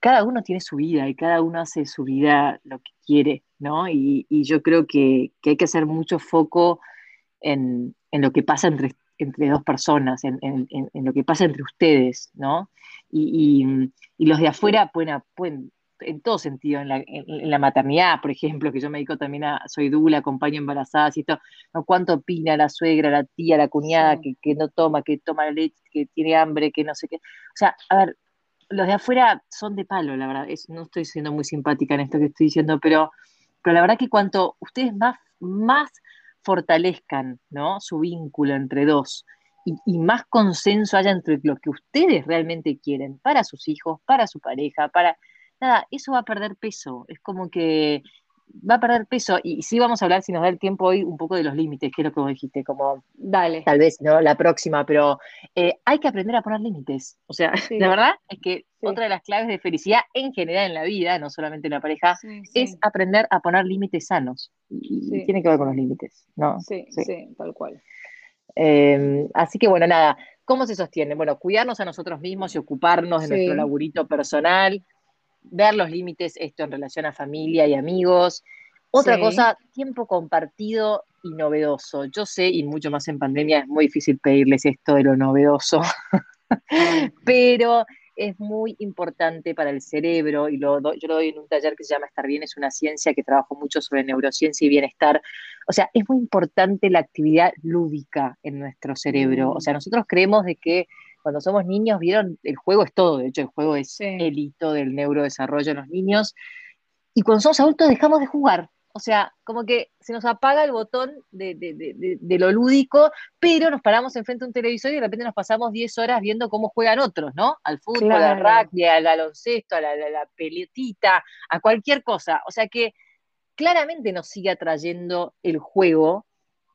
cada uno tiene su vida y cada uno hace su vida lo que quiere, ¿no? Y, yo creo que, hay que hacer mucho foco en, lo que pasa entre, entre dos personas, en, lo que pasa entre ustedes, ¿no? Y, los de afuera pueden, pueden en todo sentido, en la, maternidad, por ejemplo, que yo me dedico también a, soy dula, acompaño embarazadas y esto, ¿no? ¿Cuánto opina la suegra, la tía, la cuñada que, no toma, que toma leche, que tiene hambre, que no sé qué? O sea, a ver, los de afuera son de palo, la verdad, no estoy siendo muy simpática en esto que estoy diciendo, pero, pero la verdad que cuanto ustedes más, más fortalezcan, ¿no? Su vínculo entre dos y, más consenso haya entre lo que ustedes realmente quieren para sus hijos, para su pareja, para... Nada, eso va a perder peso. Es como que va a perder peso. Y sí vamos a hablar, si nos da el tiempo hoy, un poco de los límites, que es lo que vos dijiste, como Dale. tal vez no la próxima, pero eh, hay que aprender a poner límites. O sea, la verdad es que otra de las claves de felicidad en general en la vida, no solamente en la pareja, es aprender a poner límites sanos. Y, tiene que ver con los límites, ¿no? Sí, sí, tal cual. Em, así que bueno, nada, ¿cómo se sostiene? Bueno, cuidarnos a nosotros mismos y ocuparnos de nuestro laburito personal, ver los límites, esto en relación a familia y amigos. Otra cosa, tiempo compartido y novedoso. Yo sé, y mucho más en pandemia, es muy difícil pedirles esto de lo novedoso, pero es muy importante para el cerebro, y lo yo lo doy en un taller que se llama Estar Bien, es una ciencia que trabajo mucho sobre neurociencia y bienestar. O sea, es muy importante la actividad lúdica en nuestro cerebro. O sea, mm. nosotros creemos de que cuando somos niños, vieron, el juego es todo, de hecho el juego es el hito del neurodesarrollo en los niños, y cuando somos adultos dejamos de jugar. O sea, como que se nos apaga el botón de, lo lúdico, pero nos paramos enfrente de un televisor y de repente nos pasamos 10 horas viendo cómo juegan otros, ¿no? Al fútbol, al rugby, al baloncesto, a la, la, pelotita, a cualquier cosa. O sea que claramente nos sigue atrayendo el juego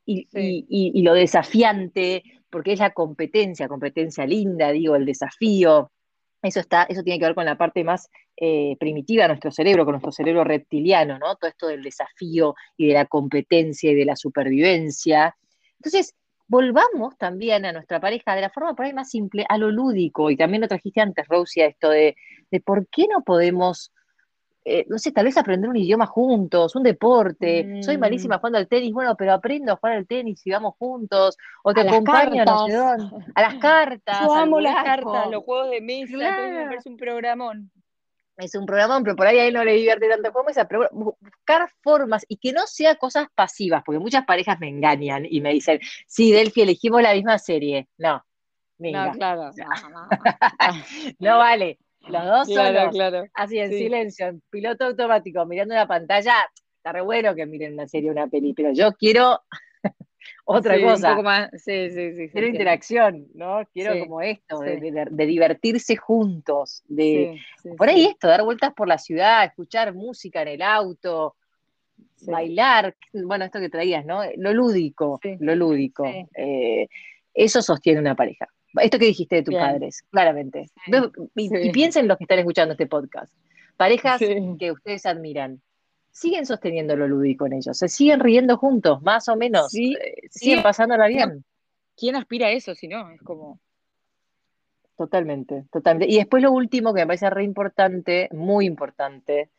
y, y, lo desafiante, porque es la competencia, competencia linda, digo, el desafío. Eso, está, eso tiene que ver con la parte más eh, primitiva de nuestro cerebro, con nuestro cerebro reptiliano, ¿no? Todo esto del desafío y de la competencia y de la supervivencia. Entonces, volvamos también a nuestra pareja de la forma por ahí más simple, a lo lúdico. Y también lo trajiste antes, Rosia, esto de, de por qué no podemos eh, no sé, tal vez aprender un idioma juntos, un deporte. Soy malísima mm. jugando al tenis, bueno, pero aprendo a jugar al tenis y vamos juntos. O te acompaño a no sé dónde. A las cartas. Yo amo las cartas, los juegos de mesa, me parece un programón. Es un programón, pero por ahí a él no le divierte tanto como esa, pero buscar formas y que no sea cosas pasivas, porque muchas parejas me engañan y me dicen, sí, Delphi, elegimos la misma serie. No, No, claro. no vale los dos claro, claro. así en silencio, en piloto automático, mirando la pantalla. Está re bueno que miren una serie o una peli, pero yo quiero otra cosa. Un poco más, sí, sí, sí. Quiero interacción, ¿no? Quiero como esto, de, divertirse juntos, de por ahí esto, dar vueltas por la ciudad, escuchar música en el auto, bailar, bueno, esto que traías, ¿no? Lo lúdico, lo lúdico. Eh, eso sostiene una pareja. Esto que dijiste de tus padres, claramente. Y, piensen los que están escuchando este podcast. Parejas que ustedes admiran. Siguen sosteniendo lo lúdico en ellos, se siguen riendo juntos, más o menos, eh, siguen pasándola bien. ¿Quién aspira a eso si no? Es como. Totalmente, totalmente. Y después lo último que me parece re importante, muy importante,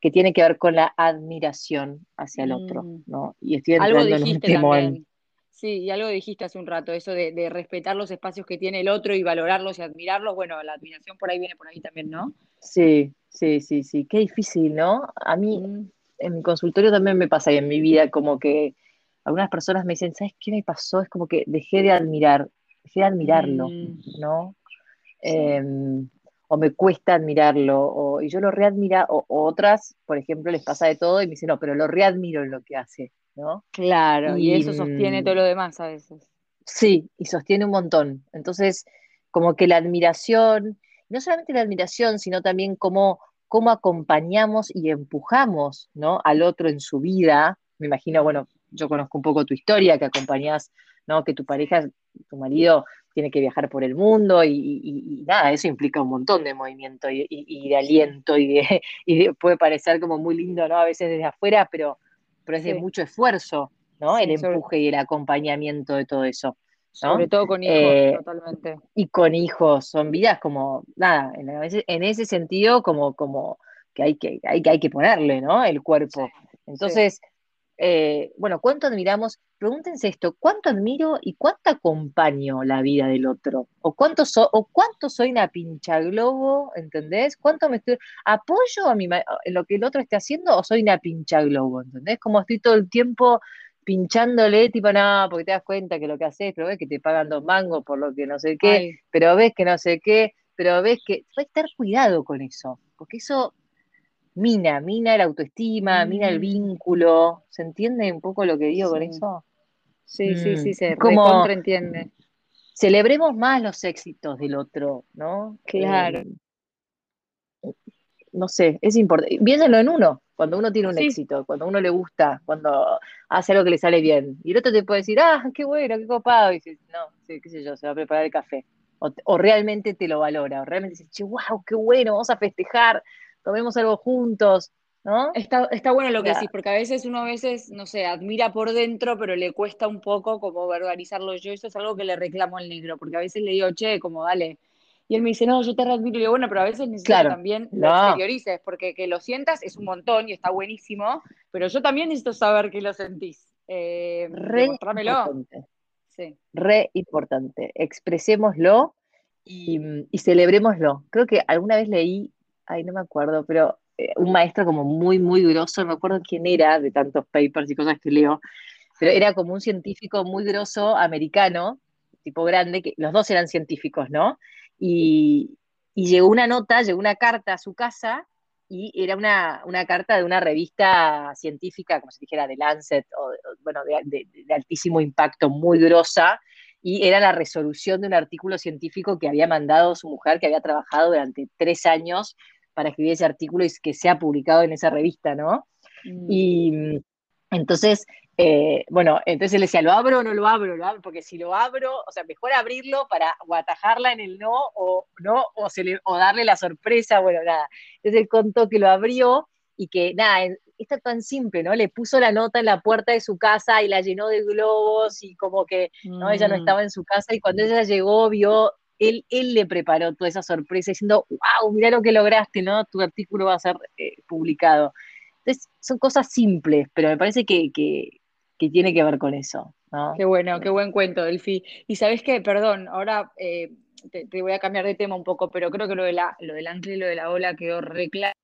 que tiene que ver con la admiración hacia el otro, mm. ¿no? Y estoy entrando en un temor. Sí, y algo dijiste hace un rato, eso de, respetar los espacios que tiene el otro y valorarlos y admirarlos. Bueno, la admiración por ahí viene por ahí también, ¿no? Sí, sí, sí, sí. Qué difícil, ¿no? A mí, mm. en mi consultorio también me pasa y en mi vida, como que algunas personas me dicen, ¿sabes qué me pasó? Es como que dejé de admirar, dejé de admirarlo, mm. ¿no? Em, o me cuesta admirarlo, o, y yo lo readmira, o, o, otras, por ejemplo, les pasa de todo y me dicen, no, pero lo readmiro en lo que hace. ¿No? Claro, y, eso sostiene todo lo demás a veces. Sí, y sostiene un montón. Entonces, como que la admiración, no solamente la admiración, sino también cómo, cómo acompañamos y empujamos ¿no? al otro en su vida. Me imagino, bueno, yo conozco un poco tu historia, que acompañas, ¿no? que tu pareja, tu marido tiene que viajar por el mundo y, nada, eso implica un montón de movimiento y, de aliento y, y puede parecer como muy lindo, ¿no? A veces desde afuera, pero pero es de mucho esfuerzo, ¿no? el empuje y el acompañamiento de todo eso. Sobre todo con hijos, eh, totalmente. Y con hijos, son vidas como, nada, en, ese sentido, como, como que hay que, hay, hay que ponerle, ¿no? El cuerpo. Entonces, eh, bueno, ¿cuánto admiramos? Pregúntense esto, ¿cuánto admiro y cuánto acompaño la vida del otro? ¿O cuánto, o cuánto soy una pincha globo, ¿entendés? ¿Cuánto me estoy, apoyo a mi, en lo que el otro esté haciendo o soy una pincha globo, ¿entendés? Como estoy todo el tiempo pinchándole, tipo, no, porque te das cuenta que lo que haces, pero ves que te pagan dos mangos por lo que no sé qué, pero ves que no sé qué, pero ves que, hay que estar cuidado con eso, porque eso mina, mina la autoestima, mina el mm. vínculo. ¿Se entiende un poco lo que digo con eso? Sí, sí, sí, mm. se como, entiende. celebremos más los éxitos del otro, ¿no? Claro. Eh, no sé, es importante. Piénsenlo en uno, cuando uno tiene un éxito, cuando uno le gusta, cuando hace algo que le sale bien. Y el otro te puede decir, ah, qué bueno, qué copado. Y dices, no, sí, qué sé yo, se va a preparar el café. O, realmente te lo valora, o realmente dices, che, wow, qué bueno, vamos a festejar, tomemos algo juntos. ¿No? Está, está bueno lo que decís, porque a veces uno a veces, no sé, admira por dentro, pero le cuesta un poco como verbalizarlo yo. Eso es algo que le reclamo al negro, porque a veces le digo, che, como dale, y él me dice, no, yo te admiro. Y digo, bueno, pero a veces necesito que también lo exteriorices, porque que lo sientas es un montón y está buenísimo, pero yo también necesito saber que lo sentís. Eh, re importante. Sí. Re importante. Expresémoslo y, y, celebrémoslo. Creo que alguna vez leí, ay, no me acuerdo, pero eh, un maestro como muy, muy grosso, no me acuerdo quién era, de tantos papers y cosas que leo, pero era como un científico muy grosso americano, tipo grande, que los dos eran científicos, ¿no? Y, llegó una nota, llegó una carta a su casa y era una, carta de una revista científica, como se dijera, de Lancet, o, bueno, de, altísimo impacto, muy grosa, y era la resolución de un artículo científico que había mandado su mujer, que había trabajado durante tres años para escribir ese artículo y que sea publicado en esa revista, ¿no? Mm. Y entonces eh, bueno, entonces él decía, ¿lo abro o no lo abro? Porque si lo abro, o sea, mejor abrirlo para o atajarla en el no o no, o, o darle la sorpresa, bueno, nada. Entonces él contó que lo abrió y que, nada, está tan simple, ¿no? Le puso la nota en la puerta de su casa y la llenó de globos y como que, ¿no? Ella no mm. estaba en su casa y cuando ella llegó vio, él, él le preparó toda esa sorpresa diciendo, wow, mira lo que lograste, ¿no? Tu artículo va a ser eh, publicado. Entonces, son cosas simples, pero me parece que, que tiene que ver con eso. Qué bueno, qué buen cuento, Delfi. Y sabes qué, perdón, ahora eh, te, voy a cambiar de tema un poco, pero creo que lo, de la, lo del ángel y lo de la ola quedó re claro.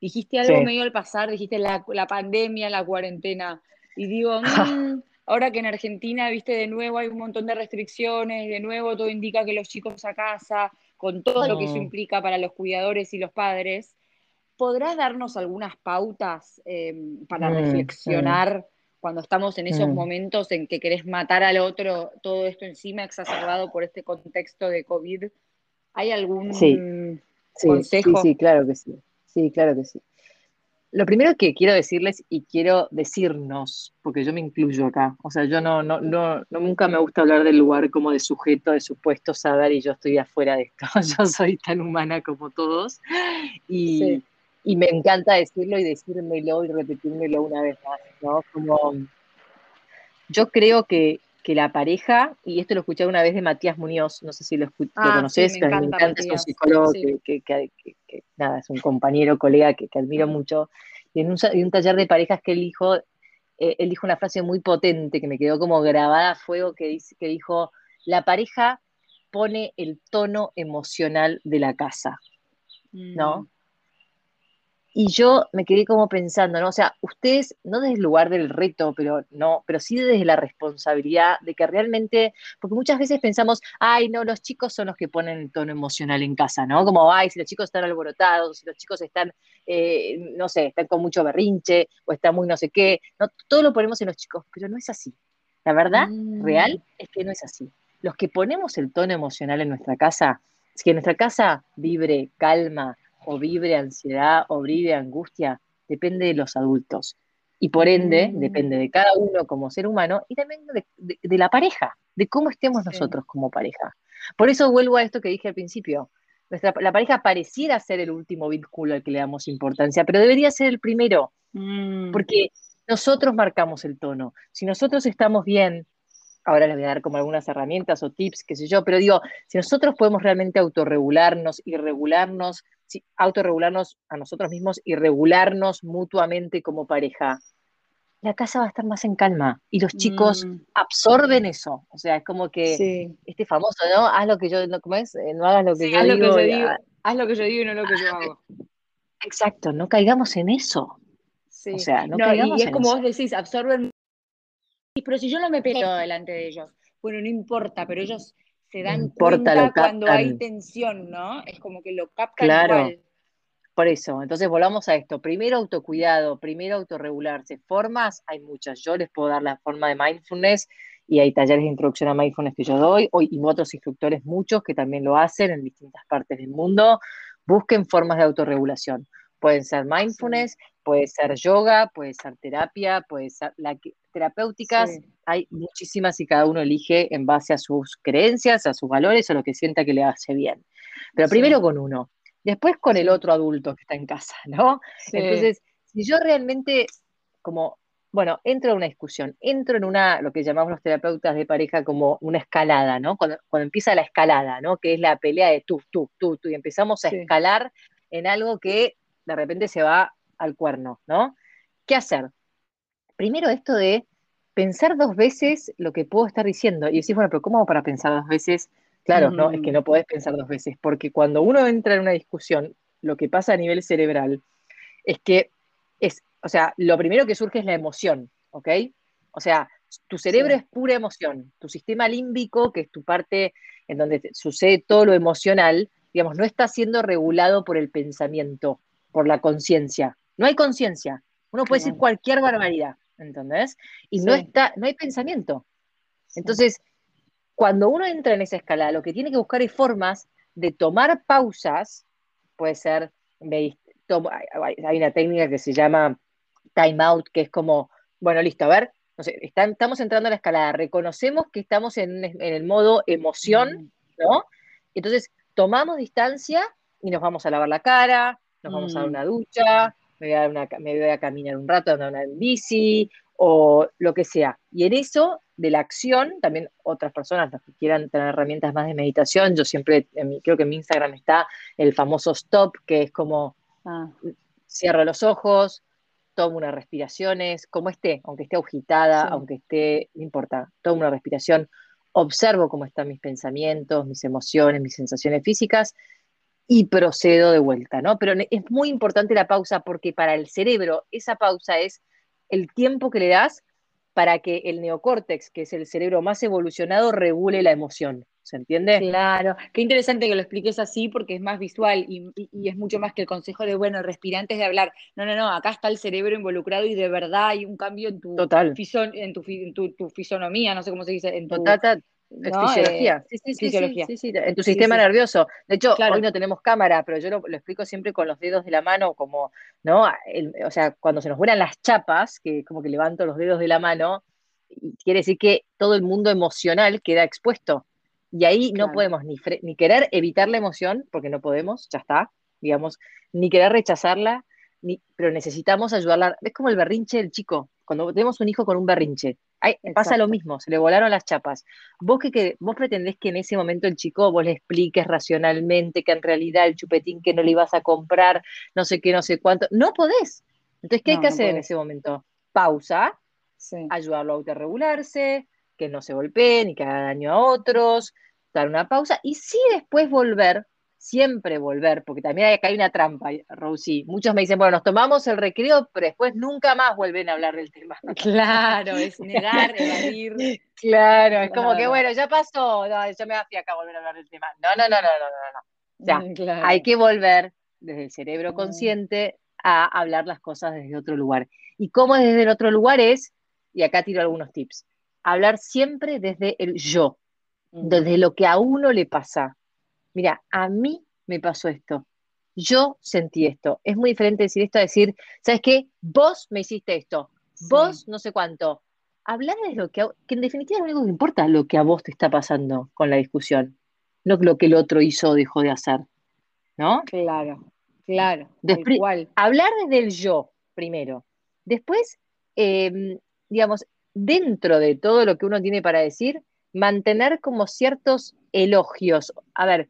Dijiste algo medio al pasar, dijiste la, la, pandemia, la cuarentena. Y digo, mm, ahora que en Argentina, viste, de nuevo hay un montón de restricciones, de nuevo todo indica que los chicos a casa, con todo lo que eso implica para los cuidadores y los padres, ¿podrás darnos algunas pautas eh, para mm, reflexionar? cuando estamos en esos mm. momentos en que querés matar al otro, todo esto encima exacerbado por este contexto de COVID, ¿hay algún consejo? Sí, sí, claro que sí. Sí, claro que sí. Lo primero que quiero decirles y quiero decirnos, porque yo me incluyo acá, o sea, yo no, no, no, nunca me gusta hablar del lugar como de sujeto, de supuesto saber y yo estoy afuera de esto. Yo soy tan humana como todos y, y me encanta decirlo y decírmelo y repetírmelo una vez más, ¿no? Como yo creo que, la pareja, y esto lo escuché una vez de Matías Muñoz, no sé si lo, ah, conoces, me encanta, es un psicólogo que, nada, es un compañero, colega que, admiro mucho, y en un, taller de parejas que él dijo, eh, él dijo una frase muy potente que me quedó como grabada a fuego, que, dice, que dijo, la pareja pone el tono emocional de la casa, ¿no? Mm. Y yo me quedé como pensando, ¿no? O sea, ustedes, no desde el lugar del reto, pero no, pero sí desde la responsabilidad de que realmente, porque muchas veces pensamos, ay, no, los chicos son los que ponen el tono emocional en casa, ¿no? Como, ay, si los chicos están alborotados, si los chicos están, eh, no sé, están con mucho berrinche, o están muy no sé qué, no, todo lo ponemos en los chicos, pero no es así. La verdad mm. real es que no es así. Los que ponemos el tono emocional en nuestra casa, es que nuestra casa vibre, calma, o vibre ansiedad o vibre angustia, depende de los adultos. Y por ende, mm. depende de cada uno como ser humano y también de, la pareja, de cómo estemos nosotros como pareja. Por eso vuelvo a esto que dije al principio. Nuestra, la pareja pareciera ser el último vínculo al que le damos importancia, pero debería ser el primero, mm. porque nosotros marcamos el tono. Si nosotros estamos bien, ahora les voy a dar como algunas herramientas o tips, qué sé yo, pero digo, si nosotros podemos realmente autorregularnos y regularnos autorregularnos a nosotros mismos y regularnos mutuamente como pareja, la casa va a estar más en calma y los chicos mm. absorben eso. O sea, es como que este famoso, ¿no? Haz lo que yo, ¿cómo es? Eh, no hagas lo que, yo, digo, Haz lo que yo digo y no lo que yo hago. Exacto, no caigamos en eso. O sea, no, caigamos y es como vos decís, absorben. Pero si yo no me peleo delante de ellos, bueno, no importa, pero ellos se dan cuenta cuando hay tensión, ¿no? Es como que lo captan claro. Por eso, entonces volvamos a esto. Primero autocuidado, primero autorregularse. Formas hay muchas. Yo les puedo dar la forma de mindfulness y hay talleres de introducción a mindfulness que yo doy, hoy, y otros instructores muchos que también lo hacen en distintas partes del mundo. Busquen formas de autorregulación. Pueden ser mindfulness, puede ser yoga, puede ser terapia, puede ser la, terapéuticas, hay muchísimas y cada uno elige en base a sus creencias, a sus valores o lo que sienta que le hace bien. Pero primero con uno, después con el otro adulto que está en casa, ¿no? Entonces, si yo realmente, como, bueno, entro en una discusión, entro en una, lo que llamamos los terapeutas de pareja como una escalada, ¿no? Cuando, empieza la escalada, ¿no? Que es la pelea de tú, tú, tú, tú, y empezamos a escalar en algo que de repente se va al cuerno, ¿no? ¿Qué hacer? Primero esto de pensar dos veces lo que puedo estar diciendo. Y decís, bueno, pero ¿cómo para pensar dos veces? Claro, no, es que no podés pensar dos veces, porque cuando uno entra en una discusión, lo que pasa a nivel cerebral es que es, o sea, lo primero que surge es la emoción, ¿ok? O sea, tu cerebro es pura emoción. Tu sistema límbico, que es tu parte en donde sucede todo lo emocional, digamos, no está siendo regulado por el pensamiento, por la conciencia. No hay conciencia. Uno puede decir cualquier barbaridad, ¿entendés? Y no está, no hay pensamiento. Entonces, cuando uno entra en esa escala, lo que tiene que buscar es formas de tomar pausas, puede ser, hay una técnica que se llama time out, que es como, bueno, listo, a ver, no sé, estamos entrando a la escalada, reconocemos que estamos en, el modo emoción, ¿no? Entonces, tomamos distancia y nos vamos a lavar la cara, nos vamos a dar mm. una ducha, me voy a, una, me voy a caminar un rato, andar una bici o lo que sea. Y en eso, de la acción, también otras personas, los que quieran tener herramientas más de meditación, yo siempre, creo que en mi Instagram está el famoso stop, que es como ah. cierro los ojos, tomo unas respiraciones, como esté, aunque esté agitada, aunque esté, no importa, tomo una respiración, observo cómo están mis pensamientos, mis emociones, mis sensaciones físicas y procedo de vuelta, ¿no? Pero es muy importante la pausa porque para el cerebro esa pausa es el tiempo que le das para que el neocórtex, que es el cerebro más evolucionado, regule la emoción. ¿Se entiende? Claro, qué interesante que lo expliques así porque es más visual y, es mucho más que el consejo de, bueno, respirantes de hablar. No, no, no, acá está el cerebro involucrado y de verdad hay un cambio en tu, Total. en, tu, fisonomía, no sé cómo se dice. En tu, Total, fisiología. Eh, sí, sí, fisiología. Sí, sí, en tu sistema nervioso. De hecho, hoy no tenemos cámara, pero yo lo, explico siempre con los dedos de la mano, como, ¿no? o sea, cuando se nos vuelan las chapas, que como que levanto los dedos de la mano, quiere decir que todo el mundo emocional queda expuesto. Y ahí no podemos ni, ni querer evitar la emoción, porque no podemos, ya está, digamos, ni querer rechazarla, ni, pero necesitamos ayudarla. Es como el berrinche del chico, cuando tenemos un hijo con un berrinche pasa lo mismo, se le volaron las chapas. Vos que, vos pretendés que en ese momento el chico vos le expliques racionalmente que en realidad el chupetín que no le ibas a comprar, no sé qué, no sé cuánto, no podés. Entonces, ¿qué hay que hacer en ese momento? Pausa, ayudarlo a autorregularse, que no se golpee ni que haga daño a otros, dar una pausa y sí después volver siempre volver, porque también hay, acá hay una trampa, Rosy. Muchos me dicen, bueno, nos tomamos el recreo, pero después nunca más vuelven a hablar del tema. Claro, es negar, evadir. Claro, es como que, bueno, ya pasó, no, yo me voy acá volver a hablar del tema. No, no, no, no, no, no, no. Ya, mm, hay que volver desde el cerebro mm. consciente a hablar las cosas desde otro lugar. ¿Y cómo desde el otro lugar es? Y acá tiro algunos tips. Hablar siempre desde el yo, mm. desde lo que a uno le pasa mira, a mí me pasó esto, yo sentí esto. Es muy diferente decir esto a decir, ¿sabes qué? Vos me hiciste esto, vos no sé cuánto. Hablar de lo que, que en definitiva lo único que importa, lo que a vos te está pasando con la discusión, no lo que el otro hizo o dejó de hacer. ¿No? Claro, claro. igual. Hablar desde el yo, primero. Después, em, digamos, dentro de todo lo que uno tiene para decir, mantener como ciertos elogios. A ver,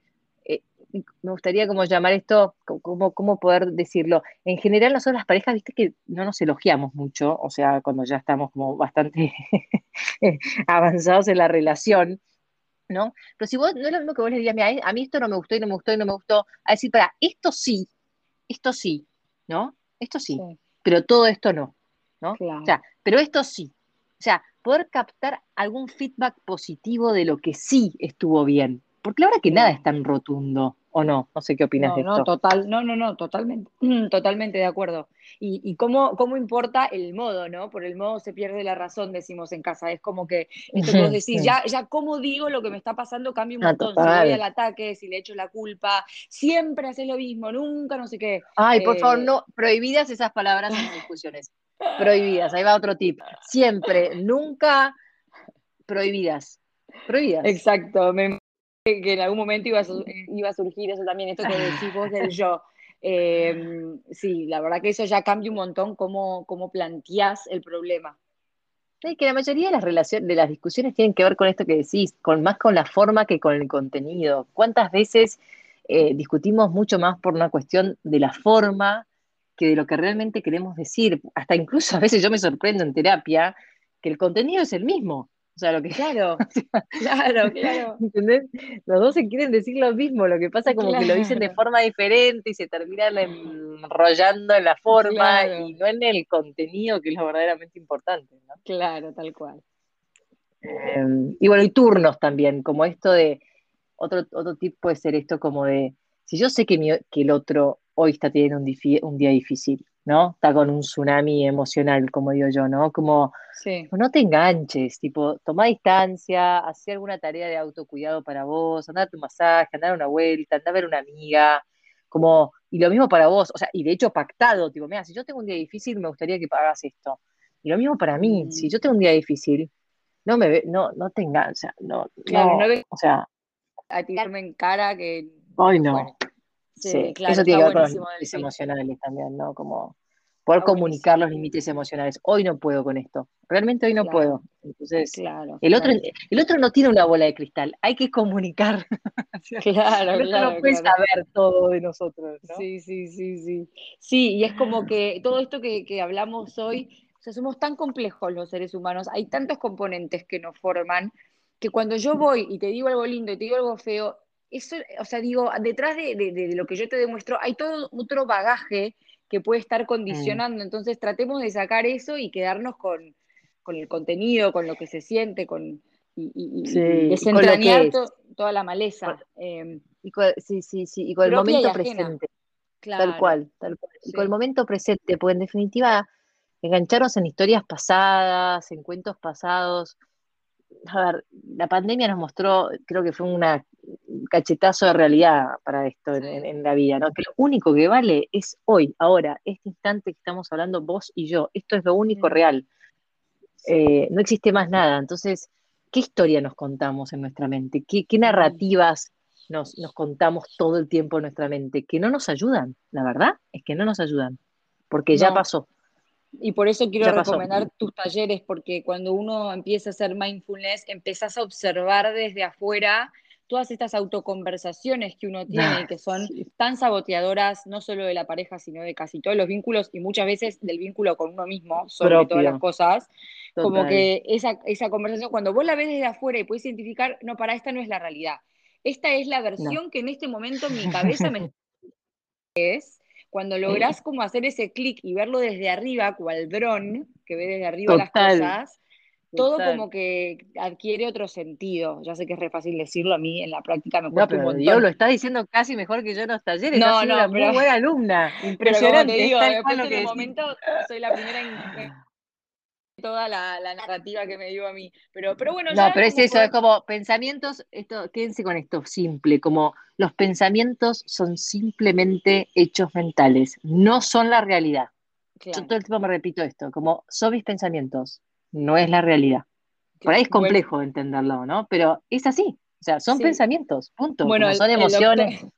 me gustaría como llamar esto, como, cómo poder decirlo. En general nosotros las parejas, viste que no nos elogiamos mucho, o sea, cuando ya estamos como bastante avanzados en la relación, ¿no? Pero si vos, no es lo mismo que vos le digas, a mí esto no me gustó y no me gustó y no me gustó, a decir, para, esto sí, esto sí, ¿no? Esto sí, pero todo esto no, ¿no? O sea, pero esto sí. O sea, poder captar algún feedback positivo de lo que sí estuvo bien. Porque ahora que nada es tan rotundo, ¿O no? No sé qué opinas de esto. No, total, no, no, no, totalmente, totalmente de acuerdo. Y, y cómo, cómo, importa el modo, ¿no? Por el modo se pierde la razón, decimos en casa. Es como que esto que vos decís, ya, ya cómo digo lo que me está pasando cambia un ah, montón. si voy al ataque, si le echo la culpa, siempre haces lo mismo, nunca no sé qué. Ay, por favor, eh, no, prohibidas esas palabras en las discusiones. Prohibidas, ahí va otro tip. Siempre, nunca prohibidas. Prohibidas. Exacto, me que en algún momento iba a, iba a surgir eso también, esto que decís vos del yo. Em, sí, la verdad que eso ya cambia un montón cómo, cómo planteás el problema. Sí, que la mayoría de las relaciones, de las discusiones tienen que ver con esto que decís, con más con la forma que con el contenido. ¿Cuántas veces eh, discutimos mucho más por una cuestión de la forma que de lo que realmente queremos decir? Hasta incluso a veces yo me sorprendo en terapia que el contenido es el mismo. O sea, lo que. Claro, claro, claro. ¿Entendés? Los dos se quieren decir lo mismo, lo que pasa como que lo dicen de forma diferente y se terminan enrollando en la forma y no en el contenido, que es lo verdaderamente importante. ¿no? Claro, tal cual. Em, y bueno, y turnos también, como esto de. Otro, otro tip puede ser esto como de. Si yo sé que, que el otro hoy está teniendo un, un día difícil, ¿no? Está con un tsunami emocional, como digo yo, ¿no? Como, no te enganches, tipo, toma distancia, haz alguna tarea de autocuidado para vos, andar a tu masaje, andar a una vuelta, andar a ver una amiga, como, y lo mismo para vos, o sea, y de hecho pactado, tipo, mira, si yo tengo un día difícil, me gustaría que hagas esto. Y lo mismo para mí, si mm. yo tengo un día difícil, no me no, no te enganches, no, claro, no, o sea, a tirarme en cara que... Hoy no. Sí, claro, eso tiene que ver con los límites emocionales también, ¿no? Como poder comunicar los límites emocionales. Hoy no puedo con esto. Realmente hoy no puedo. Entonces, claro, el, otro, el otro no tiene una bola de cristal. Hay que comunicar. claro, el no puede saber todo de nosotros. ¿no? Sí, sí, sí, sí. Sí, y es como que todo esto que, que hablamos hoy, o sea, somos tan complejos los seres humanos, hay tantos componentes que nos forman, que cuando yo voy y te digo algo lindo y te digo algo feo, eso, o sea, digo, detrás de, lo que yo te demuestro hay todo otro bagaje que puede estar condicionando. Entonces tratemos de sacar eso y quedarnos con, el contenido, con lo que se siente, con y, desentrañar toda la maleza. Em, y con, sí, sí, sí, y con el momento presente. Tal cual, tal cual. Y con el momento presente, porque en definitiva, engancharnos en historias pasadas, en cuentos pasados, a ver, la pandemia nos mostró, creo que fue un cachetazo de realidad para esto en, la vida, ¿no? Que lo único que vale es hoy, ahora, este instante que estamos hablando vos y yo. Esto es lo único real. Eh, no existe más nada. Entonces, ¿qué historia nos contamos en nuestra mente? ¿Qué, narrativas nos, nos contamos todo el tiempo en nuestra mente? Que no nos ayudan, la verdad es que no nos ayudan, porque ya pasó. Y por eso quiero recomendar tus talleres, porque cuando uno empieza a hacer mindfulness, empezás a observar desde afuera todas estas autoconversaciones que uno tiene y que son tan saboteadoras, no solo de la pareja, sino de casi todos los vínculos y muchas veces del vínculo con uno mismo, sobre todas las cosas. Como que esa, esa conversación, cuando vos la ves desde afuera y puedes identificar, no, para esta no es la realidad. Esta es la versión que en este momento mi cabeza me es cuando lográs como hacer ese clic y verlo desde arriba, cual dron, que ve desde arriba las cosas, todo como que adquiere otro sentido. Ya sé que es re fácil decirlo, a mí en la práctica me cuesta un montón. lo estás diciendo casi mejor que yo en los talleres. No, no, una muy buena alumna. Impresionante. Pero como te digo, después de momento soy la primera en toda la, narrativa que me dio a mí. Pero, pero bueno, No, pero es eso, es como pensamientos, esto, quédense con esto simple, como los pensamientos son simplemente hechos mentales, no son la realidad. Yo todo el tiempo me repito esto, como son mis pensamientos, no es la realidad. Por ahí es complejo entenderlo, ¿no? Pero es así. O sea, son pensamientos, punto. Bueno, son emociones.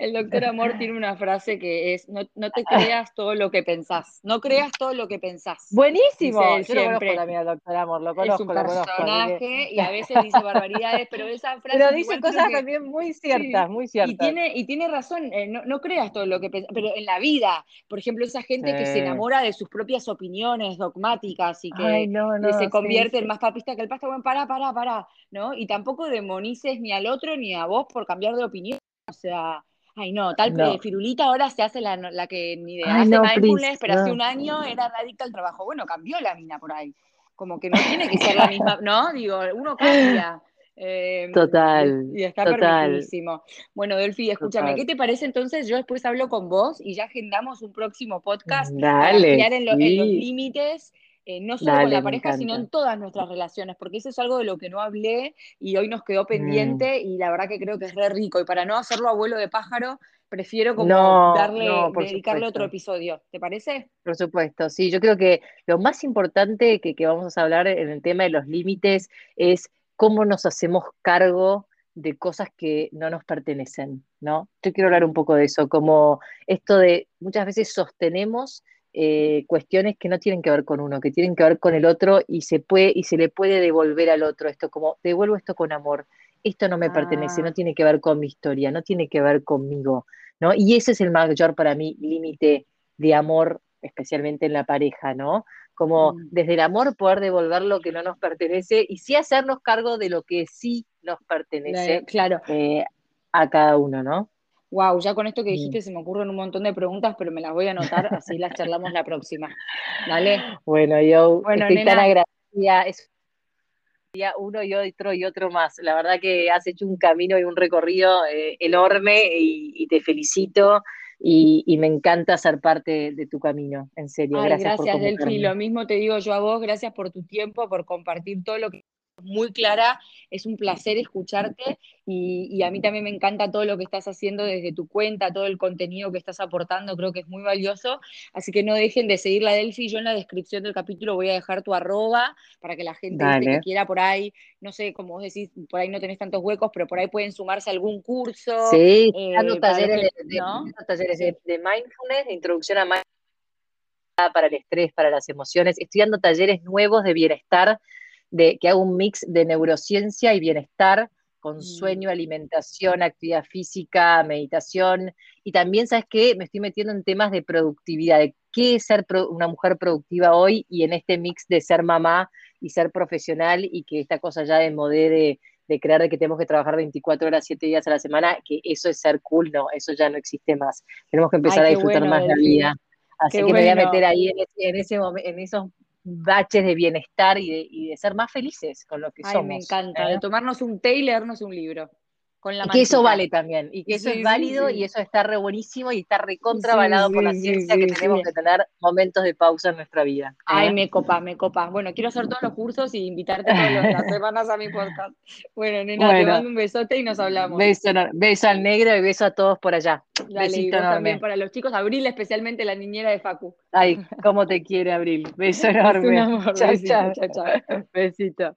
El doctor, Amor tiene una frase que es, no, te creas todo lo que pensás, no creas todo lo que pensás. Buenísimo, yo lo conozco también al doctor Amor, lo conozco. Es un personaje y a veces dice barbaridades, pero esa frase... Pero dice cosas también muy ciertas, muy ciertas. Y tiene, y tiene razón, eh, no, creas todo lo que pensás, pero en la vida, por ejemplo, esa gente que se enamora de sus propias opiniones dogmáticas y que, se convierte en más papista que el pasto, bueno, pará, pará, pará, ¿no? Y tampoco demoniza ni al otro ni a vos por cambiar de opinión. O sea, ay no, tal Firulita ahora se hace la, la que ni de hace mindfulness, pero hace un año era radical al trabajo. Bueno, cambió la mina por ahí. Como que no tiene que ser la misma, ¿no? Digo, uno cambia. Eh, total. Y está permitidísimo. Bueno, Delphi, escúchame, ¿qué te parece entonces? Yo después hablo con vos y ya agendamos un próximo podcast Dale, para en, los límites. Eh, no solo con la pareja, sino en todas nuestras relaciones, porque eso es algo de lo que no hablé y hoy nos quedó pendiente mm. y la verdad que creo que es re rico. Y para no hacerlo abuelo de pájaro, prefiero como darle, dedicarle otro episodio. ¿Te parece? Por supuesto, sí. Yo creo que lo más importante que, que vamos a hablar en el tema de los límites es cómo nos hacemos cargo de cosas que no nos pertenecen, ¿no? Yo quiero hablar un poco de eso, como esto de muchas veces sostenemos eh, cuestiones que no tienen que ver con uno, que tienen que ver con el otro y se puede y se le puede devolver al otro esto como devuelvo esto con amor. Esto no me pertenece, no ah. tiene que ver con mi historia, no tiene que ver conmigo, ¿no? Y ese es el mayor para mí límite de amor, especialmente en la pareja, ¿no? como mm. desde el amor poder devolver lo que no nos pertenece y sí hacernos cargo de lo que sí nos pertenece claro. Eh, a cada uno, ¿no? Wow, ya con esto que dijiste se me ocurren un montón de preguntas, pero me las voy a anotar, así las charlamos la próxima. Dale. Bueno, yo estoy tan agradecida. Es uno y otro y otro más. La verdad que has hecho un camino y un recorrido eh, enorme y, te felicito y, me encanta ser parte de tu camino, en serio. gracias, gracias Delphi. Lo mismo te digo yo a vos, gracias por tu tiempo, por compartir todo lo que muy clara, es un placer escucharte y, a mí también me encanta todo lo que estás haciendo desde tu cuenta, todo el contenido que estás aportando, creo que es muy valioso, así que no dejen de seguir la Delphi, yo en la descripción del capítulo voy a dejar tu arroba para que la gente que quiera por ahí, no sé, como vos decís, por ahí no tenés tantos huecos, pero por ahí pueden sumarse a algún curso. Sí, eh, talleres, de, talleres de, mindfulness, de introducción a mindfulness para el estrés, para las emociones, estudiando talleres nuevos de bienestar que hago un mix de neurociencia y bienestar con mm. sueño, alimentación, actividad física, meditación. Y también, ¿sabes qué? Me estoy metiendo en temas de productividad, de qué es ser una mujer productiva hoy y en este mix de ser mamá y ser profesional y que esta cosa ya de modé de, de creer que tenemos que trabajar 24 horas, 7 días a la semana, que eso es ser cool, no, eso ya no existe más. Tenemos que empezar a disfrutar más la vida. Así que me voy a meter ahí en, ese, en, ese, en esos baches de bienestar y de, ser más felices con lo que somos. Me encanta, de ¿eh? tomarnos un té y leernos un libro. Con la y que eso vale también, y que eso es válido y eso está re buenísimo y está recontravalado por la ciencia que tenemos que tener momentos de pausa en nuestra vida. Ay, ¿eh? me copa, me copa. Bueno, quiero hacer todos los cursos y invitarte todas las semanas a mi podcast. Bueno, nena, te mando un besote y nos hablamos. Beso, beso al negro y beso a todos por allá. Dale, también para los chicos, Abril especialmente la niñera de Facu. Ay, cómo te quiere Abril. Beso enorme. chao, chao. chao. Besito.